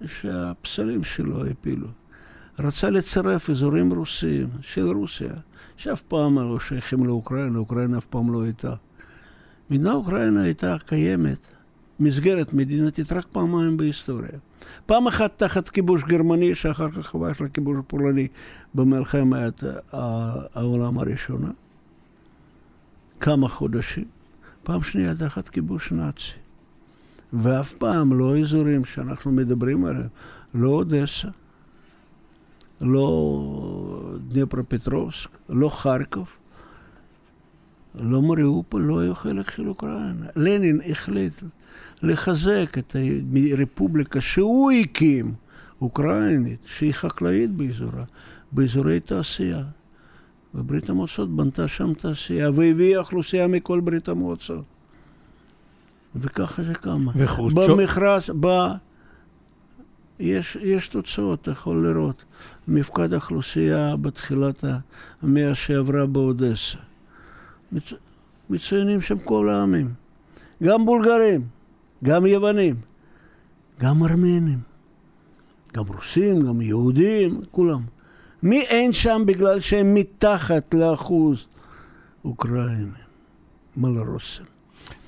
שהפסלים שלו הפילו, רצה לצרף אזורים רוסיים של רוסיה, שאף פעם לא שייכים לאוקראינה, אוקראינה אף פעם לא הייתה. מדינה אוקראינה הייתה קיימת מסגרת מדינתית רק פעמיים בהיסטוריה. פעם אחת תחת כיבוש גרמני, שאחר כך חווה של הכיבוש הפולני במלחמת העולם הראשונה. כמה חודשים. פעם שנייה תחת כיבוש נאצי. ואף פעם לא אזורים שאנחנו מדברים עליהם, לא אודסה, לא דניפרופטרובסק, לא חרקוב, לא מריאופול, לא היו חלק של אוקראינה. לנין החליט לחזק את הרפובליקה שהוא הקים, אוקראינית, שהיא חקלאית באזורה, באזורי תעשייה. וברית המועצות בנתה שם תעשייה, והביאה אוכלוסייה מכל ברית המועצות. וככה זה קמה. וחרוצ'וב... במכרז, ב... יש, יש תוצאות, אתה יכול לראות. מפקד האוכלוסייה בתחילת המאה שעברה באודסה. מצ... מצוינים שם כל העמים. גם בולגרים, גם יוונים, גם ארמנים, גם רוסים, גם יהודים, כולם. מי אין שם בגלל שהם מתחת לאחוז אוקראינים, מלרוסים.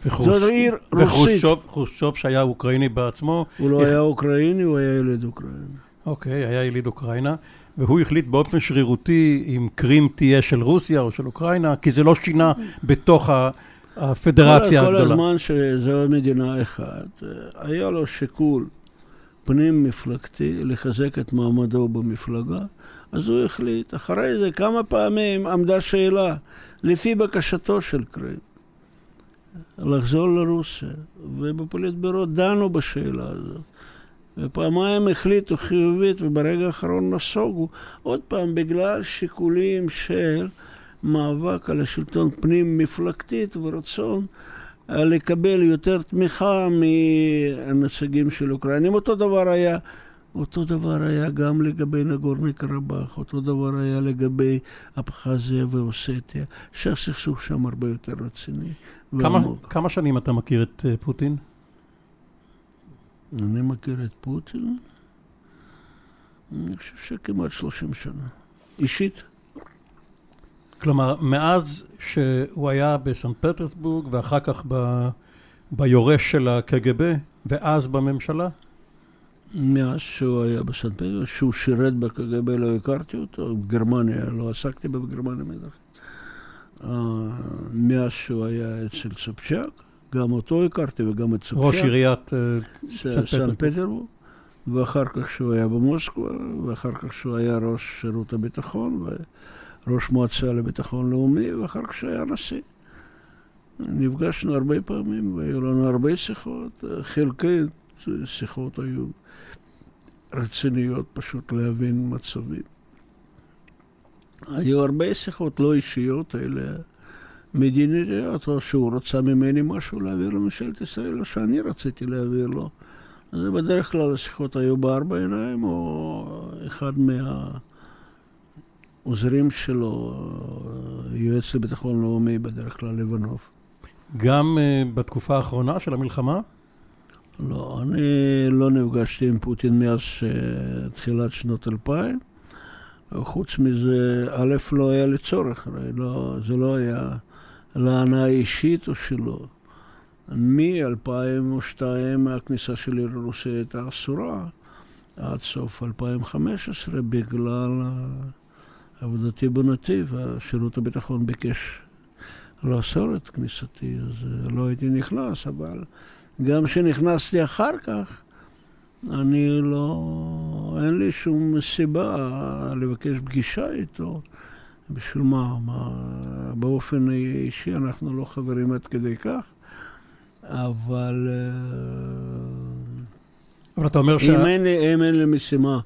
זאת עיר רוסית. וחרושצ'וב שהיה אוקראיני בעצמו. הוא לא איך... היה אוקראיני, הוא היה יליד אוקראינה. אוקיי, היה יליד אוקראינה. והוא החליט באופן שרירותי אם קרים תהיה של רוסיה או של אוקראינה, כי זה לא שינה בתוך הפדרציה כל, הגדולה. כל הזמן שזו מדינה אחת, היה לו שיקול פנים מפלגתי לחזק את מעמדו במפלגה, אז הוא החליט. אחרי זה כמה פעמים עמדה שאלה, לפי בקשתו של קרים, לחזור לרוסיה, ובפוליטבירו דנו בשאלה הזאת. ופעמיים החליטו חיובית וברגע האחרון נסוגו, עוד פעם בגלל שיקולים של מאבק על השלטון פנים מפלגתית ורצון לקבל יותר תמיכה מהנציגים של אוקראינים. אותו דבר היה, אותו דבר היה גם לגבי נגורני קרבאח, אותו דבר היה לגבי אבחזיה ואוסטיה, שהסכסוך שם הרבה יותר רציני. כמה, כמה שנים אתה מכיר את אה, פוטין? אני מכיר את פוטין, אני חושב שכמעט 30 שנה. אישית. כלומר, מאז שהוא היה בסנט פטרסבורג ואחר כך ב... ביורש של הקג"ב, ואז בממשלה? מאז שהוא היה בסן פטרבורג, שהוא שירת בקג"ב לא הכרתי אותו, בגרמניה, לא עסקתי בגרמניה מזרחית. Uh, מאז שהוא היה אצל צופצ'ק, גם אותו הכרתי וגם את צופצ'ק. ראש עיריית uh, סן פטרבורג. ואחר כך שהוא היה במוסקבה, ואחר כך שהוא היה ראש שירות הביטחון, וראש מועצה לביטחון לאומי, ואחר כך שהוא היה נשיא. נפגשנו הרבה פעמים, והיו לנו הרבה שיחות. חלקי שיחות היו רציניות, פשוט להבין מצבים. היו הרבה שיחות לא אישיות, אלא מדיניות, או שהוא רצה ממני משהו להעביר לממשלת ישראל, או שאני רציתי להעביר לו. אז בדרך כלל השיחות היו בארבע עיניים, או אחד מהעוזרים שלו, יועץ לביטחון לאומי, בדרך כלל לבנוב. גם uh, בתקופה האחרונה של המלחמה? לא, אני לא נפגשתי עם פוטין מאז תחילת שנות אלפיים. חוץ מזה, א', לא היה לי צורך, הרי לא, זה לא היה להנאה אישית או שלא. מ-2002 הכניסה שלי לרוסיה הייתה אסורה עד סוף 2015 בגלל עבודתי בנתיב. שירות הביטחון ביקש לאסור את כניסתי, אז לא הייתי נכנס, אבל גם כשנכנסתי אחר כך, אני לא... אין לי שום סיבה לבקש פגישה איתו. בשביל מה? מה? באופן אישי אנחנו לא חברים עד כדי כך. אבל... אה, אבל אתה אומר אם שה... אין לי, אם אין לי משימה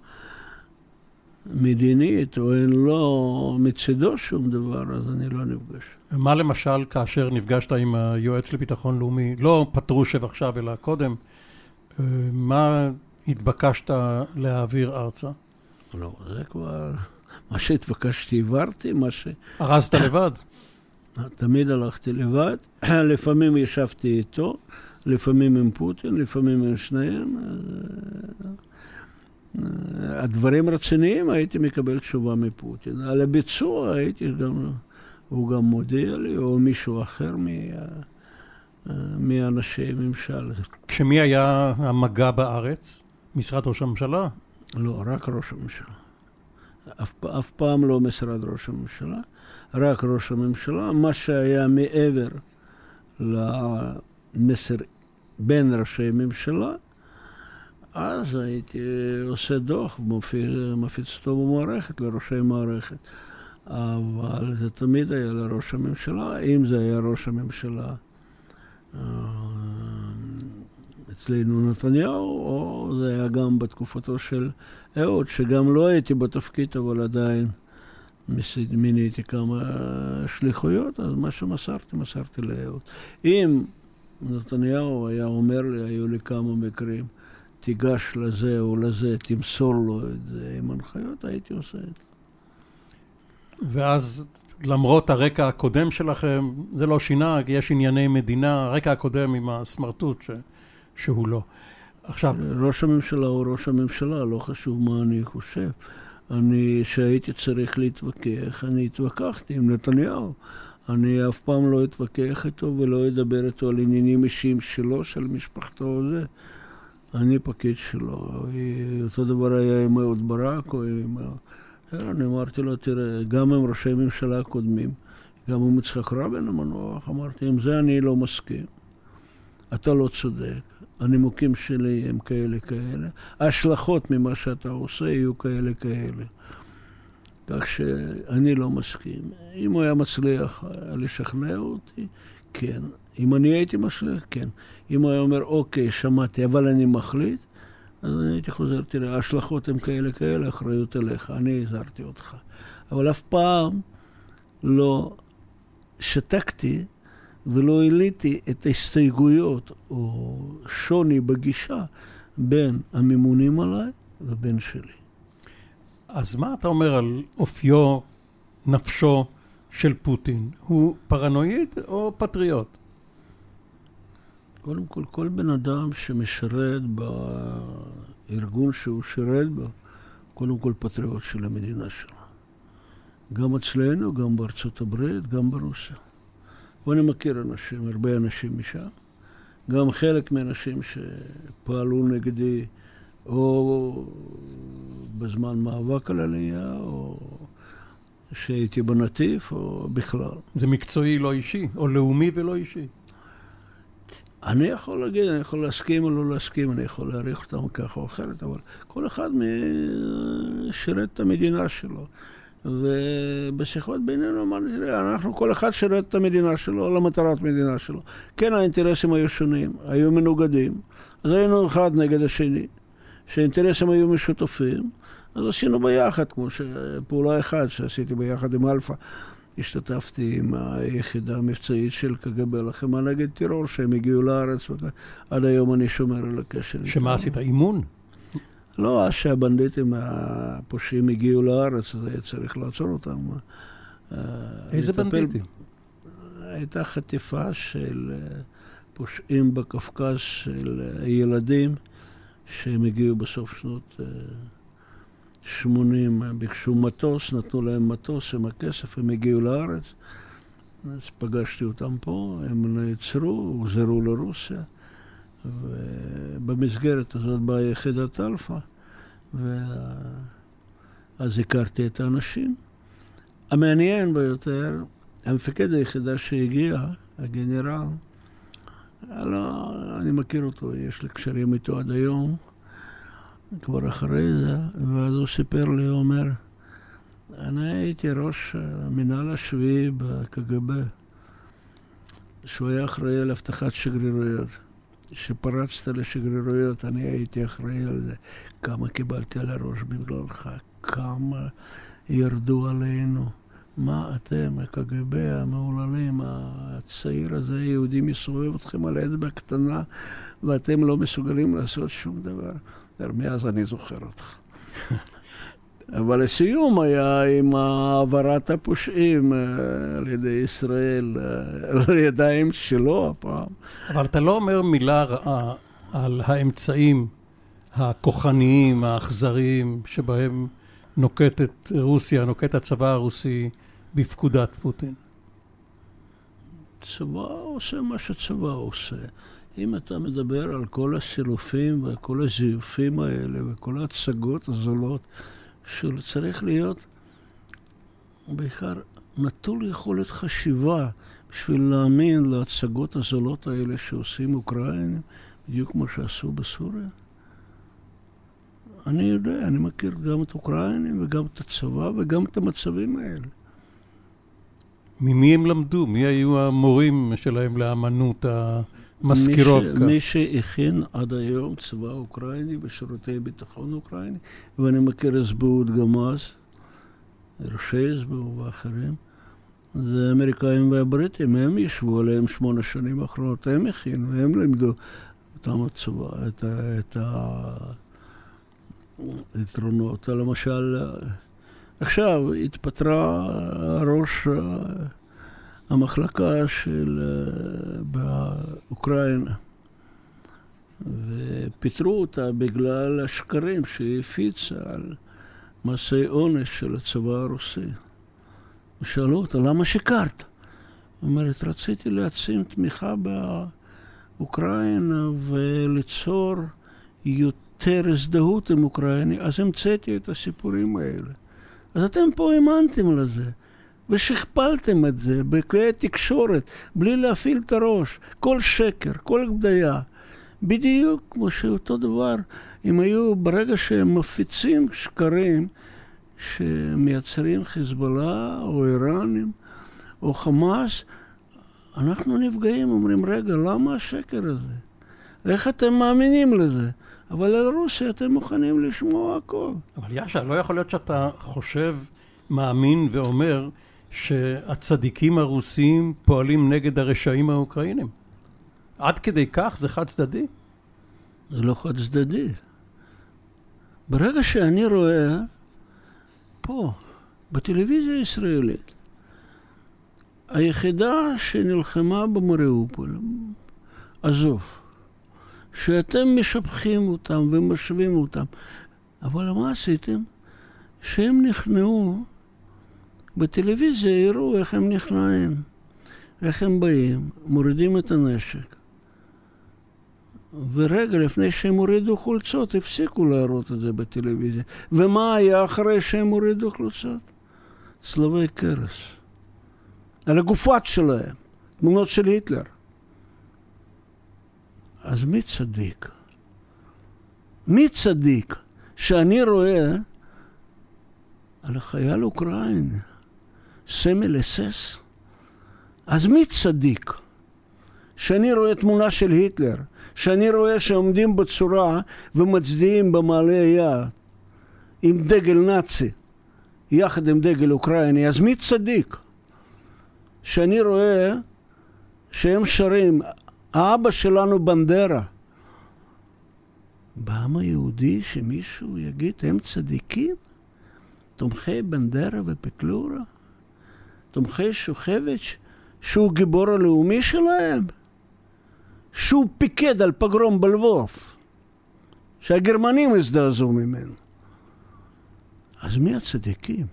מדינית, או אין לו מצידו שום דבר, אז אני לא נפגש. מה למשל כאשר נפגשת עם היועץ לביטחון לאומי, לא פטרושב עכשיו, אלא קודם, אה, מה התבקשת להעביר ארצה? לא, זה כבר... מה שהתבקשתי העברתי, מה ש... ארזת לבד? תמיד הלכתי לבד, לפעמים ישבתי איתו, לפעמים עם פוטין, לפעמים עם שניהם. אה, הדברים רציניים הייתי מקבל תשובה מפוטין. על הביצוע הייתי גם, הוא גם מודיע לי, או מישהו אחר. אה, מאנשי ממשל. כשמי היה המגע בארץ? משרד ראש הממשלה? לא, רק ראש הממשלה. אף, אף פעם לא משרד ראש הממשלה. רק ראש הממשלה, מה שהיה מעבר למסר בין ראשי ממשלה, אז הייתי עושה דוח, מפיץ אותו במערכת, לראשי מערכת. אבל זה תמיד היה לראש הממשלה, אם זה היה ראש הממשלה אה, אצלנו נתניהו, או זה היה גם בתקופתו של אהוד, שגם לא הייתי בתפקיד, אבל עדיין מיניתי כמה שליחויות, אז מה שמסרתי, מסרתי לאהוד. אם נתניהו היה אומר לי, היו לי כמה מקרים, תיגש לזה או לזה, תמסור לו את זה עם הנחיות, הייתי עושה את זה. ואז למרות הרקע הקודם שלכם, זה לא שינה, יש ענייני מדינה, הרקע הקודם עם הסמרטוט ש... שהוא לא. עכשיו... ראש הממשלה הוא ראש הממשלה, לא חשוב מה אני חושב. אני, שהייתי צריך להתווכח, אני התווכחתי עם נתניהו. אני אף פעם לא אתווכח איתו ולא אדבר איתו על עניינים אישיים שלו, של משפחתו וזה. אני פקיד שלו. אותו דבר היה עם אהוד ברק או עם... אני אמרתי לו, תראה, גם עם ראשי ממשלה קודמים, גם עם יצחק רבין המנוח, אמרתי, עם זה אני לא מסכים. אתה לא צודק. הנימוקים שלי הם כאלה כאלה, ההשלכות ממה שאתה עושה יהיו כאלה כאלה. כך שאני לא מסכים. אם הוא היה מצליח לשכנע אותי, כן. אם אני הייתי מצליח, כן. אם הוא היה אומר, אוקיי, שמעתי, אבל אני מחליט, אז אני הייתי חוזר, תראה, ההשלכות הן כאלה כאלה, אחריות אליך, אני הזהרתי אותך. אבל אף פעם לא שתקתי ולא העליתי את ההסתייגויות או שוני בגישה בין הממונים עליי ובין שלי. אז מה אתה אומר על אופיו, נפשו של פוטין? הוא פרנואיד או פטריוט? קודם כל, כל בן אדם שמשרת בארגון שהוא שירת בו, קודם כל פטריוט של המדינה שלו. גם אצלנו, גם בארצות הברית, גם ברוסיה. ואני מכיר אנשים, הרבה אנשים משם. גם חלק מהאנשים שפעלו נגדי או בזמן מאבק על עלייה, או שהייתי בנטיף, או בכלל. זה מקצועי לא אישי, או לאומי ולא אישי. אני יכול להגיד, אני יכול להסכים או לא להסכים, אני יכול להעריך אותם ככה או אחרת, אבל כל אחד שירת את המדינה שלו. ובשיחות בינינו אמרתי, תראה, אנחנו, כל אחד שירת את המדינה שלו למטרת מדינה שלו. כן, האינטרסים היו שונים, היו מנוגדים, אז היינו אחד נגד השני. שהאינטרסים היו משותפים, אז עשינו ביחד, כמו שפעולה אחת שעשיתי ביחד עם אלפא. השתתפתי עם היחידה המבצעית של קג"ב לחימה נגד טרור, שהם הגיעו לארץ, ועד היום אני שומר על הקשר. שמה עשית? אימון? לא, אז שהבנדיטים הפושעים הגיעו לארץ, אז היה צריך לעצור אותם. אה, איזה בנדיטים? הייתה חטיפה של אה, פושעים בקווקז של אה, ילדים, שהם הגיעו בסוף שנות 80, ביקשו מטוס, נתנו להם מטוס עם הכסף, הם הגיעו לארץ. אז פגשתי אותם פה, הם נעצרו, הוחזרו לרוסיה. ובמסגרת הזאת באה יחידת אלפא, ואז הכרתי את האנשים. המעניין ביותר, המפקד היחידה שהגיע, הגנרל, לא, אני מכיר אותו, יש לי קשרים איתו עד היום, כבר אחרי זה, ואז הוא סיפר לי, הוא אומר, אני הייתי ראש המינהל השביעי בקג"ב, שהוא היה אחראי על אבטחת שגרירויות. כשפרצת לשגרירויות, אני הייתי אחראי על זה. כמה קיבלתי על הראש בגללך, כמה ירדו עלינו. מה אתם, הקג"ב, המהוללים, הצעיר הזה, היהודי מסובב אתכם על אצבע קטנה, ואתם לא מסוגלים לעשות שום דבר. מאז אני זוכר אותך. אבל הסיום היה עם העברת הפושעים אה, על ידי ישראל אה, לידיים שלו הפעם. אבל אתה לא אומר מילה רעה על האמצעים הכוחניים, האכזריים, שבהם נוקטת רוסיה, נוקט הצבא הרוסי בפקודת פוטין. צבא עושה מה שצבא עושה. אם אתה מדבר על כל הסילופים וכל הזיופים האלה וכל ההצגות הזולות שהוא צריך להיות בעיקר נטול יכולת חשיבה בשביל להאמין להצגות הזולות האלה שעושים אוקראינים, בדיוק כמו שעשו בסוריה. אני יודע, אני מכיר גם את אוקראינים וגם את הצבא וגם את המצבים האלה. ממי הם למדו? מי היו המורים שלהם לאמנות המזכירובקה? ש... מי שהכין עד היום צבא אוקראיני ושירותי ביטחון אוקראיני, ואני מכיר הסבאות גם אז, ראשי הסבאות ואחרים, זה האמריקאים והבריטים, הם ישבו עליהם שמונה שנים האחרונות, הם הכינו, הם לימדו אותם הצבא, את, ה... את היתרונות. למשל, עכשיו התפטרה ראש המחלקה של אה, באוקראינה ופיטרו אותה בגלל השקרים שהיא הפיצה על מעשי עונש של הצבא הרוסי. ושאלו אותה, למה שיקרת? היא אומרת, רציתי להעצים תמיכה באוקראינה וליצור יותר הזדהות עם אוקראיני, אז המצאתי את הסיפורים האלה. אז אתם פה האמנתם לזה, ושכפלתם את זה בכלי התקשורת, בלי להפעיל את הראש. כל שקר, כל בדיה. בדיוק כמו שאותו דבר, אם היו, ברגע שהם מפיצים שקרים שמייצרים חיזבאללה או איראנים או חמאס, אנחנו נפגעים, אומרים, רגע, למה השקר הזה? איך אתם מאמינים לזה? אבל על רוסיה אתם מוכנים לשמוע הכל. אבל יאשה, לא יכול להיות שאתה חושב, מאמין ואומר שהצדיקים הרוסים פועלים נגד הרשעים האוקראינים. עד כדי כך זה חד צדדי? זה לא חד צדדי. ברגע שאני רואה פה, בטלוויזיה הישראלית, היחידה שנלחמה במריאופול, עזוב, שאתם משבחים אותם ומשווים אותם. אבל מה עשיתם? שהם נכנעו, בטלוויזיה יראו איך הם נכנעים, איך הם באים, מורידים את הנשק, ורגע לפני שהם הורידו חולצות, הפסיקו להראות את זה בטלוויזיה. ומה היה אחרי שהם הורידו חולצות? צלבי קרס. על הגופת שלהם, תמונות של היטלר. אז מי צדיק? מי צדיק שאני רואה על החייל אוקראיני סמל אס-אס? אז מי צדיק? שאני רואה תמונה של היטלר, שאני רואה שעומדים בצורה ומצדיעים במעלה היד עם דגל נאצי, יחד עם דגל אוקראיני, אז מי צדיק? שאני רואה שהם שרים, האבא שלנו בנדרה. בעם היהודי שמישהו יגיד, הם צדיקים? תומכי בנדרה ופטלורה? תומכי שוכביץ', שהוא גיבור הלאומי שלהם? שהוא פיקד על פגרום בלבוב, שהגרמנים הזדעזעו ממנו. אז מי הצדיקים?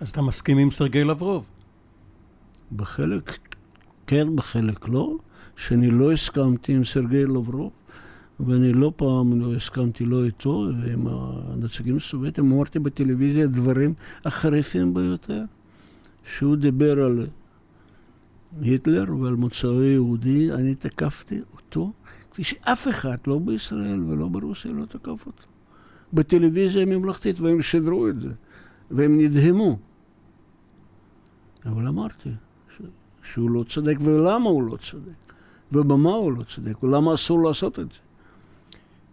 אז אתה מסכים עם סרגי לברוב? בחלק כן, בחלק לא, שאני לא הסכמתי עם סרגי לברוב, ואני לא פעם לא הסכמתי לא איתו ועם הנציגים הסובייטים, אמרתי בטלוויזיה דברים החריפים ביותר, שהוא דיבר על היטלר ועל מוצאו יהודי, אני תקפתי אותו כפי שאף אחד, לא בישראל ולא ברוסיה, לא תקף אותו. בטלוויזיה הממלכתית, והם שידרו את זה, והם נדהמו. אבל אמרתי ש... שהוא לא צודק, ולמה הוא לא צודק, ובמה הוא לא צודק, ולמה אסור לעשות את זה.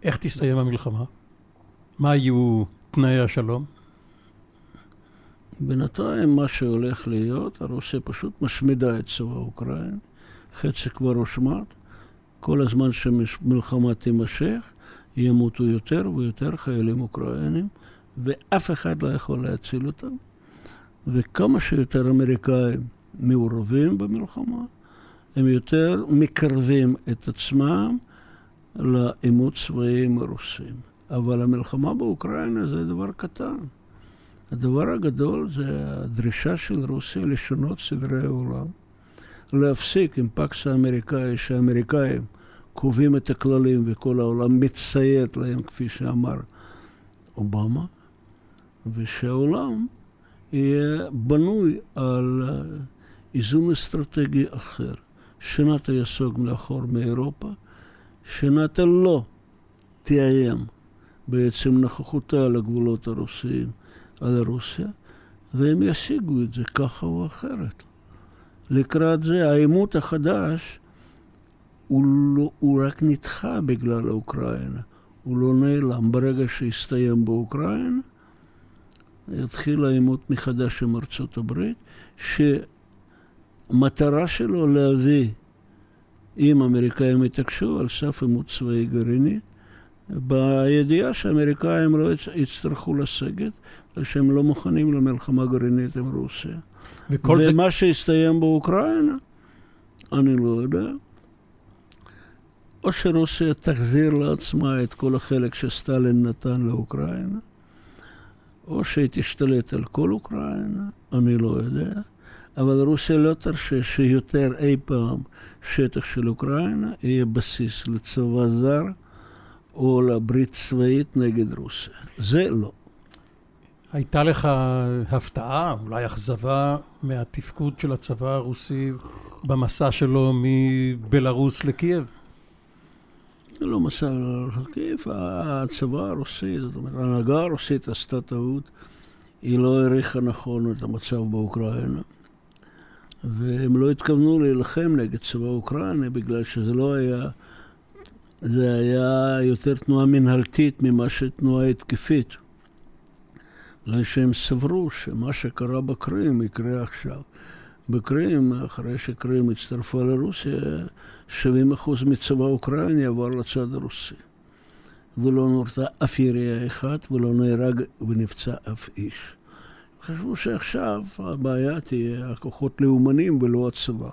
איך תסתיים המלחמה? מה יהיו תנאי השלום? בינתיים מה שהולך להיות, הרוסיה פשוט משמידה את צבא אוקראינה, חצי כבר הושמד, כל הזמן שמלחמה תימשך, ימותו יותר ויותר חיילים אוקראינים, ואף אחד לא יכול להציל אותם. וכמה שיותר אמריקאים מעורבים במלחמה, הם יותר מקרבים את עצמם לעימות צבאי עם הרוסים. אבל המלחמה באוקראינה זה דבר קטן. הדבר הגדול זה הדרישה של רוסיה לשנות סדרי העולם, להפסיק עם פקס האמריקאי, שהאמריקאים קובעים את הכללים וכל העולם מציית להם, כפי שאמר אובמה, ושהעולם יהיה בנוי על איזון אסטרטגי אחר. שנאט"ו יסוג לאחור מאירופה, שנאט"ו לא תאיים בעצם נוכחותה על הגבולות הרוסיים. על רוסיה, והם ישיגו את זה ככה או אחרת. לקראת זה, העימות החדש הוא, לא, הוא רק נדחה בגלל אוקראינה, הוא לא נעלם. ברגע שהסתיים באוקראינה, יתחיל העימות מחדש עם ארצות הברית, שמטרה שלו להביא, אם האמריקאים יתעקשו, על סף עימות צבאי גרעיני, בידיעה שהאמריקאים לא יצטרכו לסגת, ושהם לא מוכנים למלחמה גרעינית עם רוסיה. וכל ומה זה... שהסתיים באוקראינה, אני לא יודע. או שרוסיה תחזיר לעצמה את כל החלק שסטלין נתן לאוקראינה, או שהיא תשתלט על כל אוקראינה, אני לא יודע. אבל רוסיה לא תרשה שיותר אי פעם שטח של אוקראינה יהיה בסיס לצבא זר. או לברית צבאית נגד רוסיה. זה לא. הייתה לך הפתעה, אולי אכזבה, מהתפקוד של הצבא הרוסי במסע שלו מבלארוס לקייב? זה לא מסע לקייב, הצבא הרוסי, זאת אומרת, ההנהגה הרוסית עשתה טעות, היא לא העריכה נכון את המצב באוקראינה. והם לא התכוונו להילחם נגד צבא אוקראינה בגלל שזה לא היה זה היה יותר תנועה מנהלתית ממה שתנועה התקפית. בגלל שהם סברו שמה שקרה בקרים יקרה עכשיו. בקרים, אחרי שקרים הצטרפה לרוסיה, 70% מצבא אוקראינה עבר לצד הרוסי. ולא נורתה אף ירייה אחת, ולא נהרג ונפצע אף איש. חשבו שעכשיו הבעיה תהיה הכוחות לאומנים ולא הצבא.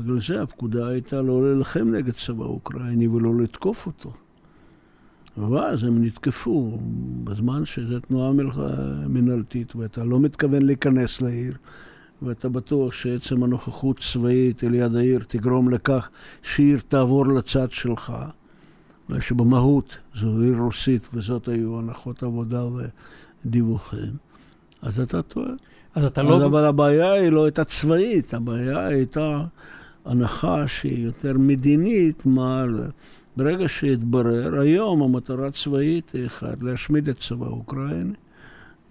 בגלל זה הפקודה הייתה לא להילחם נגד צבא אוקראיני ולא לתקוף אותו. ואז הם נתקפו בזמן שזו תנועה מנהלתית ואתה לא מתכוון להיכנס לעיר ואתה בטוח שעצם הנוכחות צבאית על יד העיר תגרום לכך שעיר תעבור לצד שלך בגלל שבמהות זו עיר רוסית וזאת היו הנחות עבודה ודיווחים, אז אתה טועה. אז אתה לא... אבל הבעיה היא לא הייתה צבאית, הבעיה הייתה הנחה שהיא יותר מדינית, מה... ברגע שהתברר, היום המטרה הצבאית היא אחת, להשמיד את צבא אוקראיני,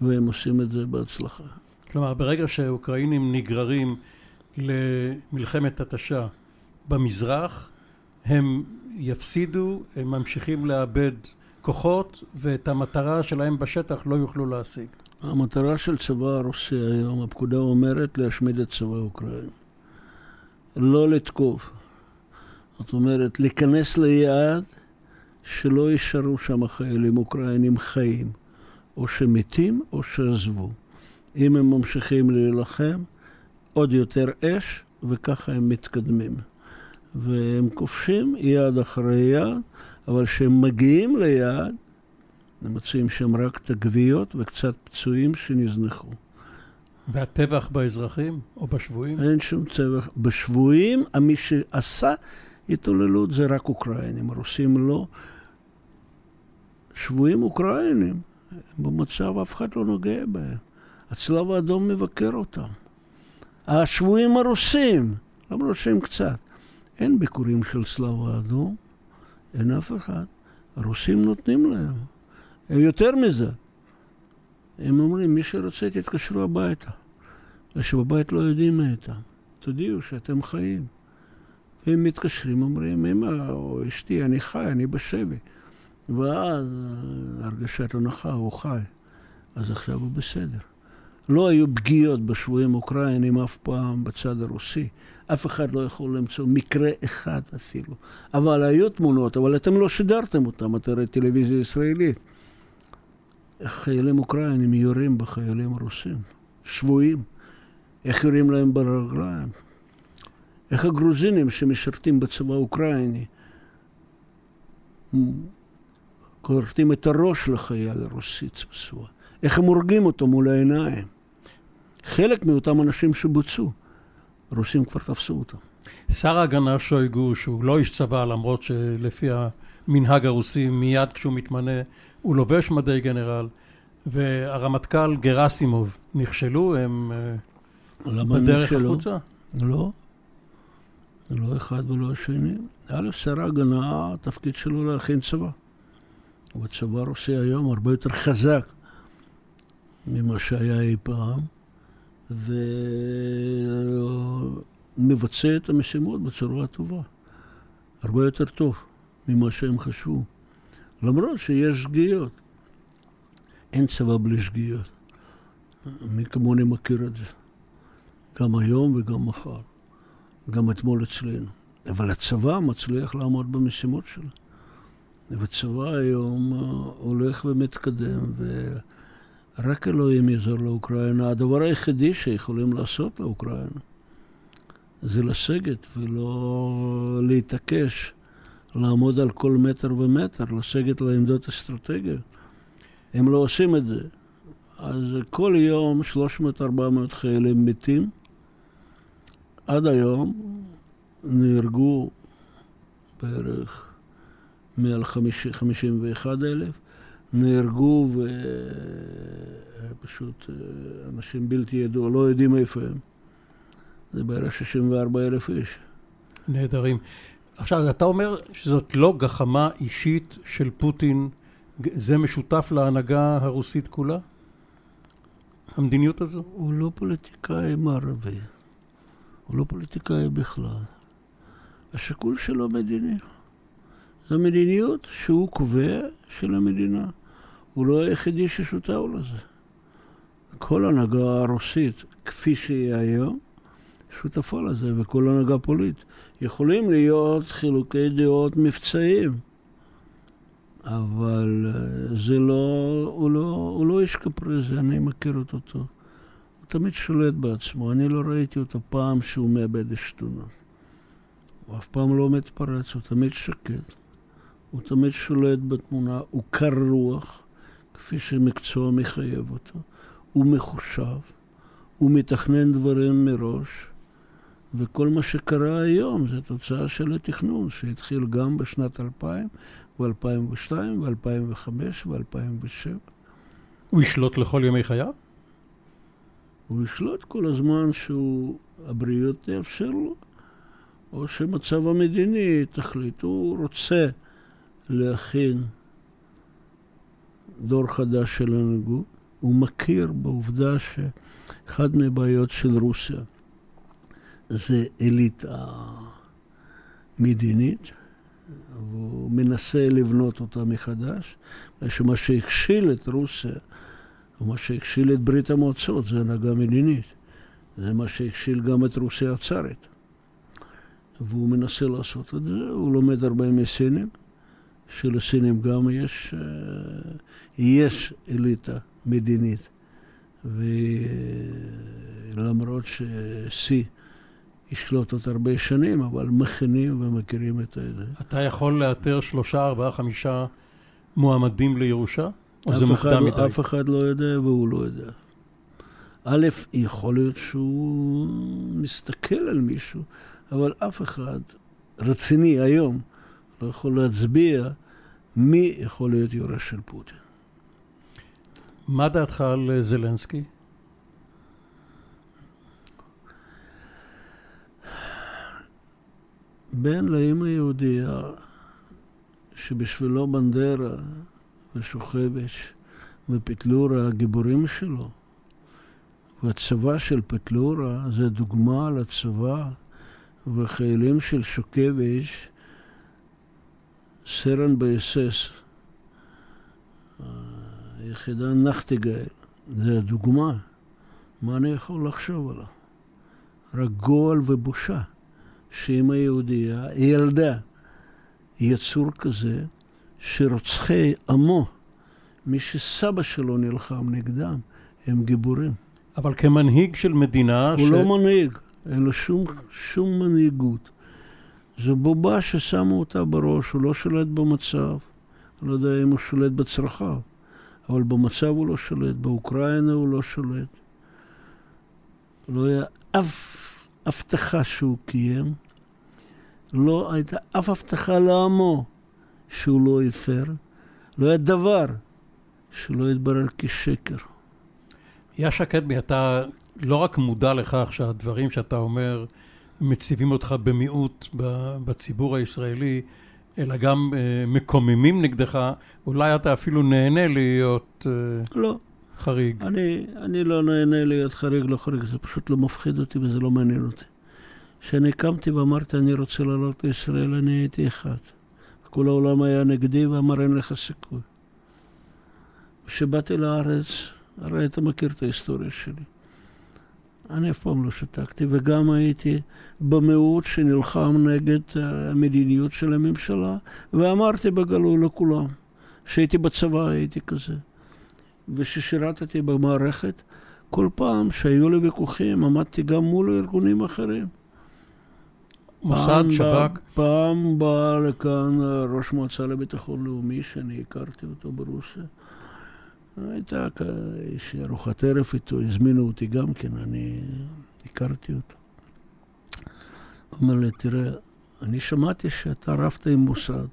והם עושים את זה בהצלחה. כלומר, ברגע שהאוקראינים נגררים למלחמת התשה במזרח, הם יפסידו, הם ממשיכים לאבד כוחות, ואת המטרה שלהם בשטח לא יוכלו להשיג. המטרה של צבא הרוסי היום, הפקודה אומרת להשמיד את צבא אוקראינה. לא לתקוף. זאת אומרת, להיכנס ליעד שלא יישארו שם חיילים אוקראינים חיים, או שמתים או שעזבו. אם הם ממשיכים להילחם, עוד יותר אש, וככה הם מתקדמים. והם כובשים יעד אחרי יעד, אבל כשהם מגיעים ליעד, הם מוצאים שם רק את הגוויות וקצת פצועים שנזנחו. והטבח באזרחים או בשבויים? אין שום טבח. בשבויים, מי שעשה התעוללות זה רק אוקראינים, הרוסים לא. שבויים אוקראינים, במצב אף אחד לא נוגע בהם. הצלב האדום מבקר אותם. השבויים הרוסים, למרות שהם קצת. אין ביקורים של צלב האדום, אין אף אחד. הרוסים נותנים להם. הם יותר מזה. הם אומרים, מי שרוצה תתקשרו הביתה. ושבבית לא יודעים מה איתם. תודיעו שאתם חיים. והם מתקשרים, אומרים, אמא או אשתי, אני חי, אני בשבי. ואז הרגשת הנחה, הוא חי. אז עכשיו הוא בסדר. לא היו פגיעות בשבויים אוקראינים אף פעם בצד הרוסי. אף אחד לא יכול למצוא מקרה אחד אפילו. אבל היו תמונות, אבל אתם לא שידרתם אותם, את הרי טלוויזיה ישראלית. חיילים אוקראינים יורים בחיילים הרוסים, שבויים. איך יורים להם ברגליים? איך הגרוזינים שמשרתים בצבא האוקראיני כורתים את הראש לחייל הרוסי צבסוע? איך הם הורגים אותו מול העיניים? חלק מאותם אנשים שבוצעו, הרוסים כבר תפסו אותם. שר ההגנה שויגו, שהוא לא איש צבא, למרות שלפי המנהג הרוסי, מיד כשהוא מתמנה, הוא לובש מדי גנרל, והרמטכ"ל גרסימוב נכשלו, הם אה, בדרך החוצה? לא. לא אחד ולא השני. א', שר ההגנה, התפקיד שלו להכין צבא. והצבא הרוסי היום הרבה יותר חזק ממה שהיה אי פעם, ומבצע את המשימות בצורה טובה. הרבה יותר טוב ממה שהם חשבו. למרות שיש שגיאות. אין צבא בלי שגיאות. מי כמוני מכיר את זה. גם היום וגם מחר. גם אתמול אצלנו. אבל הצבא מצליח לעמוד במשימות שלו. והצבא היום אה, הולך ומתקדם, ורק אלוהים יעזור לאוקראינה. הדבר היחידי שיכולים לעשות לאוקראינה זה לסגת ולא להתעקש, לעמוד על כל מטר ומטר, לסגת לעמדות אסטרטגיות. הם לא עושים את זה. אז כל יום 300-400 חיילים מתים. עד היום נהרגו בערך מעל 51 אלף, נהרגו ופשוט אה, אנשים בלתי ידעו, לא יודעים איפה הם. זה בערך 64 אלף איש. נהדרים. עכשיו, אתה אומר שזאת לא גחמה אישית של פוטין, זה משותף להנהגה הרוסית כולה? המדיניות הזו? הוא לא פוליטיקאי מערבי. הוא לא פוליטיקאי בכלל. השיקול שלו מדיני. זו מדיניות שהוא קובע של המדינה. הוא לא היחידי ששותף לזה. כל הנהגה הרוסית, כפי שהיא היום, שותפה לזה, וכל הנהגה פוליטית. יכולים להיות חילוקי דעות מבצעיים, אבל אה, זה לא, הוא לא, הוא לא איש קפריזי, אני מכיר אותו טוב. תמיד שולט בעצמו. אני לא ראיתי אותו פעם שהוא מאבד עשתונות. הוא אף פעם לא מתפרץ, הוא תמיד שקט. הוא תמיד שולט בתמונה, הוא קר רוח, כפי שמקצוע מחייב אותו. הוא מחושב, הוא מתכנן דברים מראש, וכל מה שקרה היום זה תוצאה של התכנון, שהתחיל גם בשנת 2000, ו-2002, ו-2005, ו-2007. הוא ישלוט לכל ימי חייו? הוא ישלוט כל הזמן שהבריאות תאפשר לו, או שמצב המדיני תחליט. הוא רוצה להכין דור חדש של הנהגות. הוא מכיר בעובדה שאחד מהבעיות של רוסיה זה אליטה מדינית, והוא מנסה לבנות אותה מחדש, שמה שהכשיל את רוסיה, ומה שהכשיל את ברית המועצות, זה הנהגה מדינית. זה מה שהכשיל גם את רוסיה הצארית. והוא מנסה לעשות את זה, הוא לומד הרבה מסינים, שלסינים גם יש, אה, יש אליטה מדינית. ולמרות ששיא ישלוט עוד הרבה שנים, אבל מכינים ומכירים את זה. אתה יכול לאתר שלושה, ארבעה, חמישה מועמדים לירושה? או זה מוקדם לא- מדי? אף אחד לא יודע והוא לא יודע. א', יכול להיות שהוא מסתכל על מישהו, אבל אף אחד רציני היום לא יכול להצביע מי יכול להיות יורש של פוטין. מה דעתך על אה, זלנסקי? בן לאימא יהודייה, שבשבילו בנדרה ושוכבש ופטלורה הגיבורים שלו, והצבא של פטלורה זה דוגמה לצבא, והחיילים של שוקבש, סרן באסס, היחידה נחטיגל, זה הדוגמה. מה אני יכול לחשוב עליו? רק גועל ובושה. שאמא יהודייה ילדה יצור כזה שרוצחי עמו, מי שסבא שלו נלחם נגדם, הם גיבורים. אבל כמנהיג של מדינה... הוא ש... לא מנהיג, אין לו שום, שום מנהיגות. זו בובה ששמו אותה בראש, הוא לא שולט במצב. אני לא יודע אם הוא שולט בצרכיו, אבל במצב הוא לא שולט, באוקראינה הוא לא שולט. לא היה אף הבטחה שהוא קיים, לא הייתה אף הבטחה לעמו שהוא לא הפר, לא היה דבר שלא יתברר כשקר. יאש אקדמי, אתה לא רק מודע לכך שהדברים שאתה אומר מציבים אותך במיעוט בציבור הישראלי, אלא גם uh, מקוממים נגדך, אולי אתה אפילו נהנה להיות uh, לא. חריג. אני, אני לא נהנה להיות חריג, לא חריג, זה פשוט לא מפחיד אותי וזה לא מעניין אותי. כשאני קמתי ואמרתי, אני רוצה לעלות לישראל, אני הייתי אחד. כל העולם היה נגדי ואמר, אין לך סיכוי. כשבאתי לארץ, הרי אתה מכיר את ההיסטוריה שלי. אני אף פעם לא שתקתי, וגם הייתי במיעוט שנלחם נגד המדיניות של הממשלה, ואמרתי בגלוי לכולם, כשהייתי בצבא הייתי כזה. וכששירתתי במערכת, כל פעם שהיו לי ויכוחים, עמדתי גם מול ארגונים אחרים. מוסד, שב"כ? פעם בא לכאן ראש מועצה לביטחון לאומי, שאני הכרתי אותו ברוסיה. הייתה איזושהי ארוחת ערב איתו, הזמינו אותי גם כן, אני הכרתי אותו. הוא אומר לי, תראה, אני שמעתי שאתה רבת עם מוסד.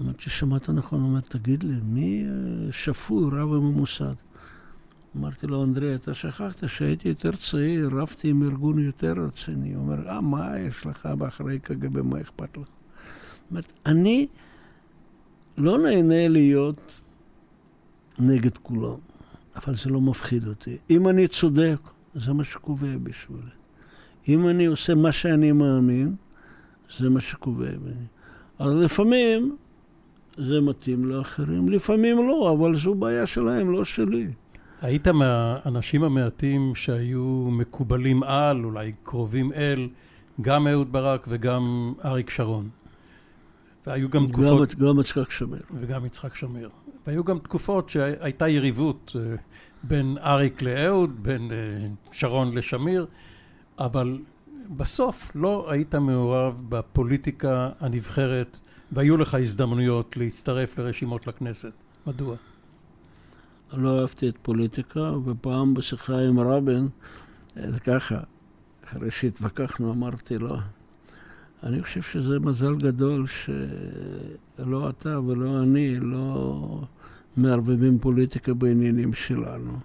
אמרתי ששמעת נכון, הוא אומר, תגיד לי, מי שפוי רב עם המוסד? אמרתי לו, אנדרי, אתה שכחת שהייתי יותר צעיר, רבתי עם ארגון יותר רציני. הוא אומר, אה, מה יש לך באחרי קג"ב, מה אכפת לך? אומרת, אני לא נהנה להיות נגד כולם, אבל זה לא מפחיד אותי. אם אני צודק, זה מה שקובע בשבילי. אם אני עושה מה שאני מאמין, זה מה שקובע ממני. אז לפעמים זה מתאים לאחרים, לפעמים לא, אבל זו בעיה שלהם, לא שלי. היית מהאנשים המעטים שהיו מקובלים על, אולי קרובים אל, גם אהוד ברק וגם אריק שרון. והיו גם תקופות... גם יצחק שמיר. וגם יצחק שמיר. והיו גם תקופות שהייתה יריבות אה, בין אריק לאהוד, בין אה, שרון לשמיר, אבל בסוף לא היית מעורב בפוליטיקה הנבחרת, והיו לך הזדמנויות להצטרף לרשימות לכנסת. מדוע? לא אהבתי את פוליטיקה, ופעם בשיחה עם רבין, זה ככה, אחרי שהתווכחנו, אמרתי לו, אני חושב שזה מזל גדול שלא אתה ולא אני לא מערבבים פוליטיקה בעניינים שלנו.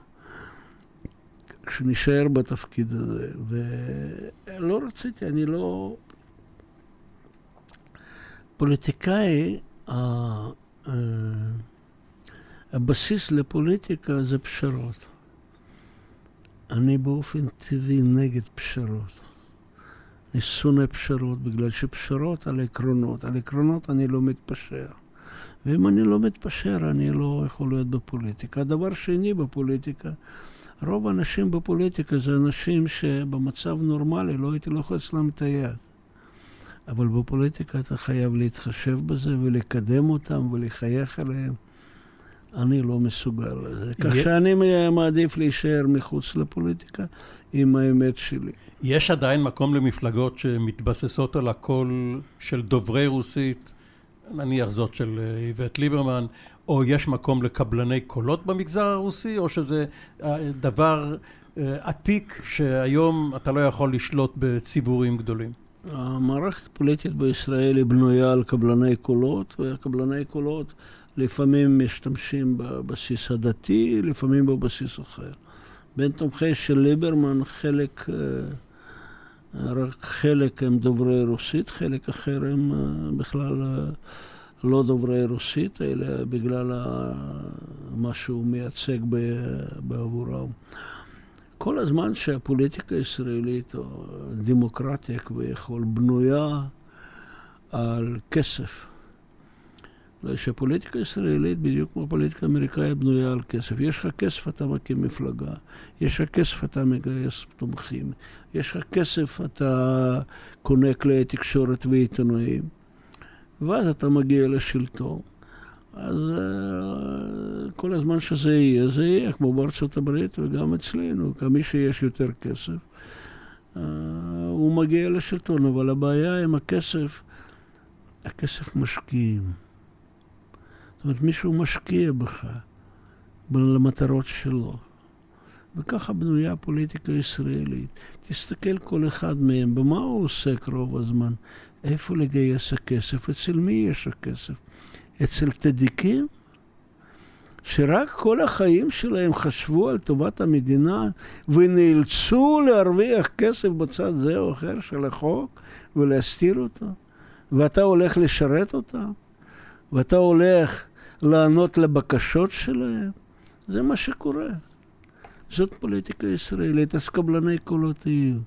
שנשאר בתפקיד הזה, ולא רציתי, אני לא... פוליטיקאי, הבסיס לפוליטיקה זה פשרות. אני באופן טבעי נגד פשרות. אני שונא פשרות, בגלל שפשרות על עקרונות. על עקרונות אני לא מתפשר. ואם אני לא מתפשר, אני לא יכול להיות בפוליטיקה. הדבר שני בפוליטיקה, רוב האנשים בפוליטיקה זה אנשים שבמצב נורמלי לא הייתי לוחץ להם את היד. אבל בפוליטיקה אתה חייב להתחשב בזה ולקדם אותם ולחייך אליהם. אני לא מסוגל לזה. כך שאני מעדיף להישאר מחוץ לפוליטיקה עם האמת שלי. יש עדיין מקום למפלגות שמתבססות על הקול של דוברי רוסית, נניח זאת של אה, איווט ליברמן, או יש מקום לקבלני קולות במגזר הרוסי, או שזה אה, דבר אה, עתיק שהיום אתה לא יכול לשלוט בציבורים גדולים? המערכת הפוליטית בישראל היא בנויה על קבלני קולות, וקבלני קולות לפעמים משתמשים בבסיס הדתי, לפעמים בבסיס אחר. בין תומכי של ליברמן חלק, אה, רק חלק הם דוברי רוסית, חלק אחר הם אה, בכלל אה, לא דוברי רוסית, אלא בגלל מה שהוא מייצג בעבורם. כל הזמן שהפוליטיקה הישראלית, או דמוקרטיה כביכול, בנויה על כסף. שהפוליטיקה הישראלית, בדיוק כמו הפוליטיקה האמריקאית, בנויה על כסף. יש לך כסף, אתה מקים מפלגה. יש לך כסף, אתה מגייס תומכים. יש לך כסף, אתה קונה כלי תקשורת ועיתונאים. ואז אתה מגיע לשלטון. אז uh, כל הזמן שזה יהיה, זה יהיה, כמו בארצות הברית וגם אצלנו. כמי שיש יותר כסף, uh, הוא מגיע לשלטון. אבל הבעיה עם הכסף, הכסף משקיעים. זאת אומרת, מישהו משקיע בך, למטרות שלו. וככה בנויה הפוליטיקה הישראלית. תסתכל כל אחד מהם, במה הוא עוסק רוב הזמן? איפה לגייס הכסף? אצל מי יש הכסף? אצל תדיקים? שרק כל החיים שלהם חשבו על טובת המדינה ונאלצו להרוויח כסף בצד זה או אחר של החוק ולהסתיר אותו. ואתה הולך לשרת אותם, ואתה הולך לענות לבקשות שלהם. זה מה שקורה. זאת פוליטיקה ישראלית, אז קבלני קולות יהיו.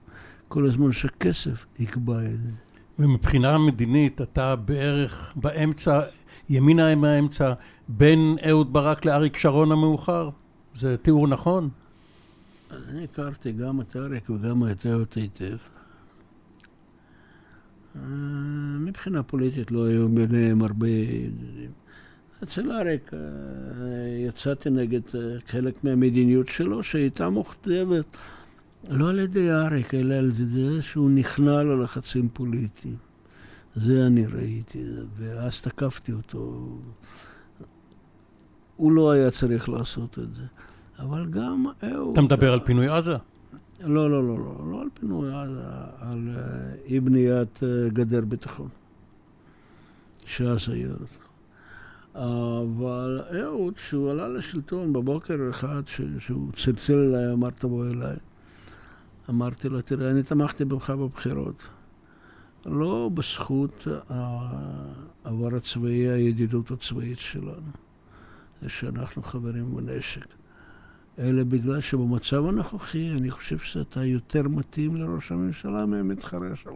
כל הזמן שכסף יקבע את זה. ומבחינה מדינית, אתה בערך באמצע, ימינה מהאמצע, בין אהוד ברק לאריק שרון המאוחר? זה תיאור נכון? אני הכרתי גם את אריק וגם את אהוד היטב. אה, מבחינה פוליטית לא היו ביניהם הרבה... אצל אריק אה, יצאתי נגד אה, חלק מהמדיניות שלו, שהייתה מוכתבת לא על ידי אריק, אלא על ידי שהוא נכנע ללחצים פוליטיים. זה אני ראיתי, ואז תקפתי אותו. הוא לא היה צריך לעשות את זה. אבל גם אהוד... אתה מדבר על פינוי עזה? לא, לא, לא, לא, לא על פינוי עזה, על אה, אי בניית גדר ביטחון. שאז היה אבל אהוד, כשהוא עלה לשלטון בבוקר אחד, שהוא צלצל אליי, אמר תבוא אליי. אמרתי לו, תראה, אני תמכתי בך בבחירות. לא בזכות העבר הצבאי, הידידות הצבאית שלנו, זה שאנחנו חברים בנשק, אלא בגלל שבמצב הנוכחי אני חושב שאתה יותר מתאים לראש הממשלה מהמתחרה שלך.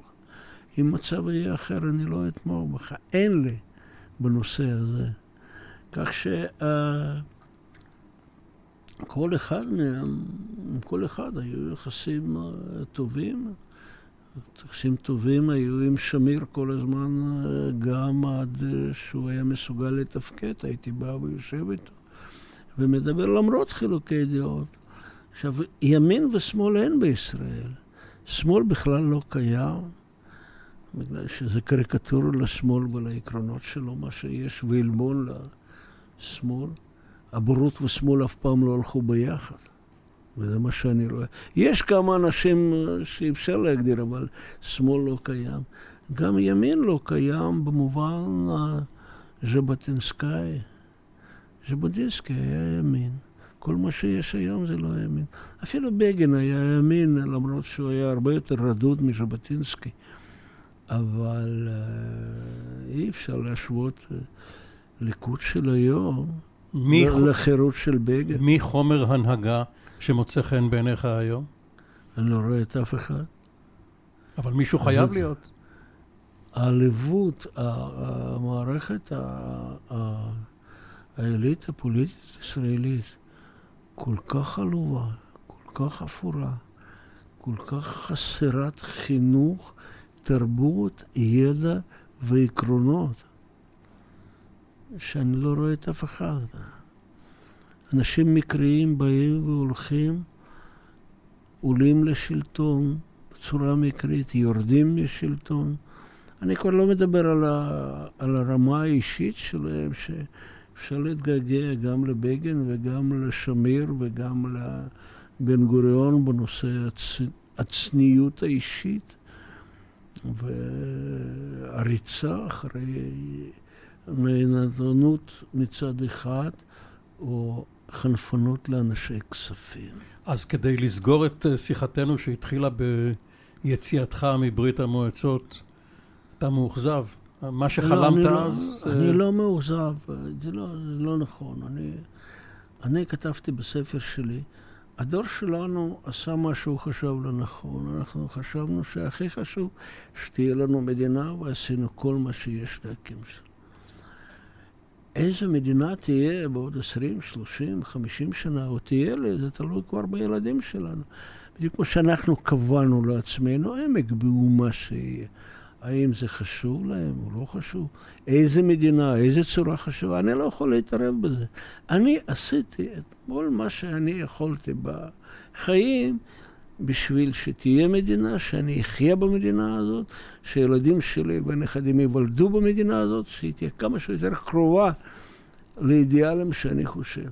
אם מצב יהיה אחר, אני לא אתמוך בך. אין לי בנושא הזה. כך שכל אחד מהם, כל אחד היו יחסים אה, טובים. יחסים טובים היו עם שמיר כל הזמן, אה, גם עד אה, שהוא היה מסוגל לתפקד, הייתי בא ויושב איתו ומדבר למרות חילוקי דעות. עכשיו, ימין ושמאל אין בישראל. שמאל בכלל לא קיים, בגלל שזה קריקטורה לשמאל ולעקרונות שלו, מה שיש, ועלבון לה. שמאל. הבורות ושמאל אף פעם לא הלכו ביחד. וזה מה שאני רואה. יש כמה אנשים שאפשר להגדיר, אבל שמאל לא קיים. גם ימין לא קיים במובן הז'בוטינסקאי. ז'בוטינסקי היה ימין. כל מה שיש היום זה לא ימין. אפילו בגין היה ימין, למרות שהוא היה הרבה יותר רדוד מז'בוטינסקי. אבל uh, אי אפשר להשוות ליכוד של היום מי לחירות של בגין. מי חומר הנהגה שמוצא חן בעיניך היום? אני לא רואה את אף אחד. אבל מישהו חייב להיות. העליבות, המערכת, האליטה הפוליטית הישראלית כל כך עלובה, כל כך אפורה, כל כך חסרת חינוך, תרבות, ידע ועקרונות, שאני לא רואה את אף אחד. אנשים מקריים באים והולכים, עולים לשלטון בצורה מקרית, יורדים משלטון. אני כבר לא מדבר על, ה, על הרמה האישית שלהם, שאפשר להתגעגע גם לבגין וגם לשמיר וגם לבן גוריון בנושא הצ, הצניעות האישית והריצה אחרי נהנתנות מצד אחד, או חנפנות לאנשי כספים. אז כדי לסגור את אה, שיחתנו שהתחילה ביציאתך מברית המועצות, אתה מאוכזב. מה שחלמת לא, אז... לא, אני לא מאוכזב, זה לא, זה לא נכון. אני, אני כתבתי בספר שלי, הדור שלנו עשה מה שהוא חשב לנכון. אנחנו חשבנו שהכי חשוב שתהיה לנו מדינה, ועשינו כל מה שיש להקים שם. איזה מדינה תהיה בעוד 20, 30, 50 שנה, או תהיה לי, זה תלוי כבר בילדים שלנו. בדיוק כמו שאנחנו קבענו לעצמנו, הם יקבעו מה שיהיה. האם זה חשוב להם או לא חשוב? איזה מדינה, איזה צורה חשובה? אני לא יכול להתערב בזה. אני עשיתי את כל מה שאני יכולתי בחיים בשביל שתהיה מדינה, שאני אחיה במדינה הזאת, שילדים שלי והנכדים ייוולדו במדינה הזאת, שהיא תהיה כמה שיותר קרובה לאידיאלים שאני חושב.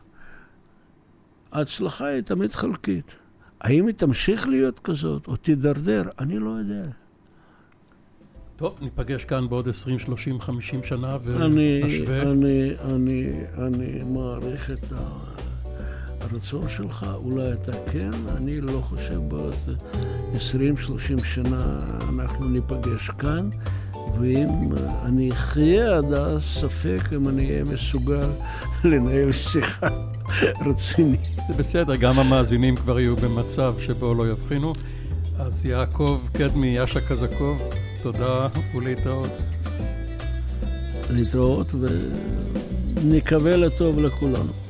ההצלחה היא תמיד חלקית. האם היא תמשיך להיות כזאת או תידרדר? אני לא יודע. טוב, ניפגש כאן בעוד 20, 30, 50 שנה ונשווה. אני, אני, אני, אני מעריך את הרצון שלך, אולי אתה כן, אני לא חושב בעוד 20, 30 שנה אנחנו ניפגש כאן, ואם אני אחיה עד אז, ספק אם אני אהיה מסוגל לנהל שיחה רצינית. זה בסדר, גם המאזינים כבר יהיו במצב שבו לא יבחינו. אז יעקב קדמי, יאשה קזקוב, תודה ולהתראות. להתראות ונקווה לטוב לכולנו.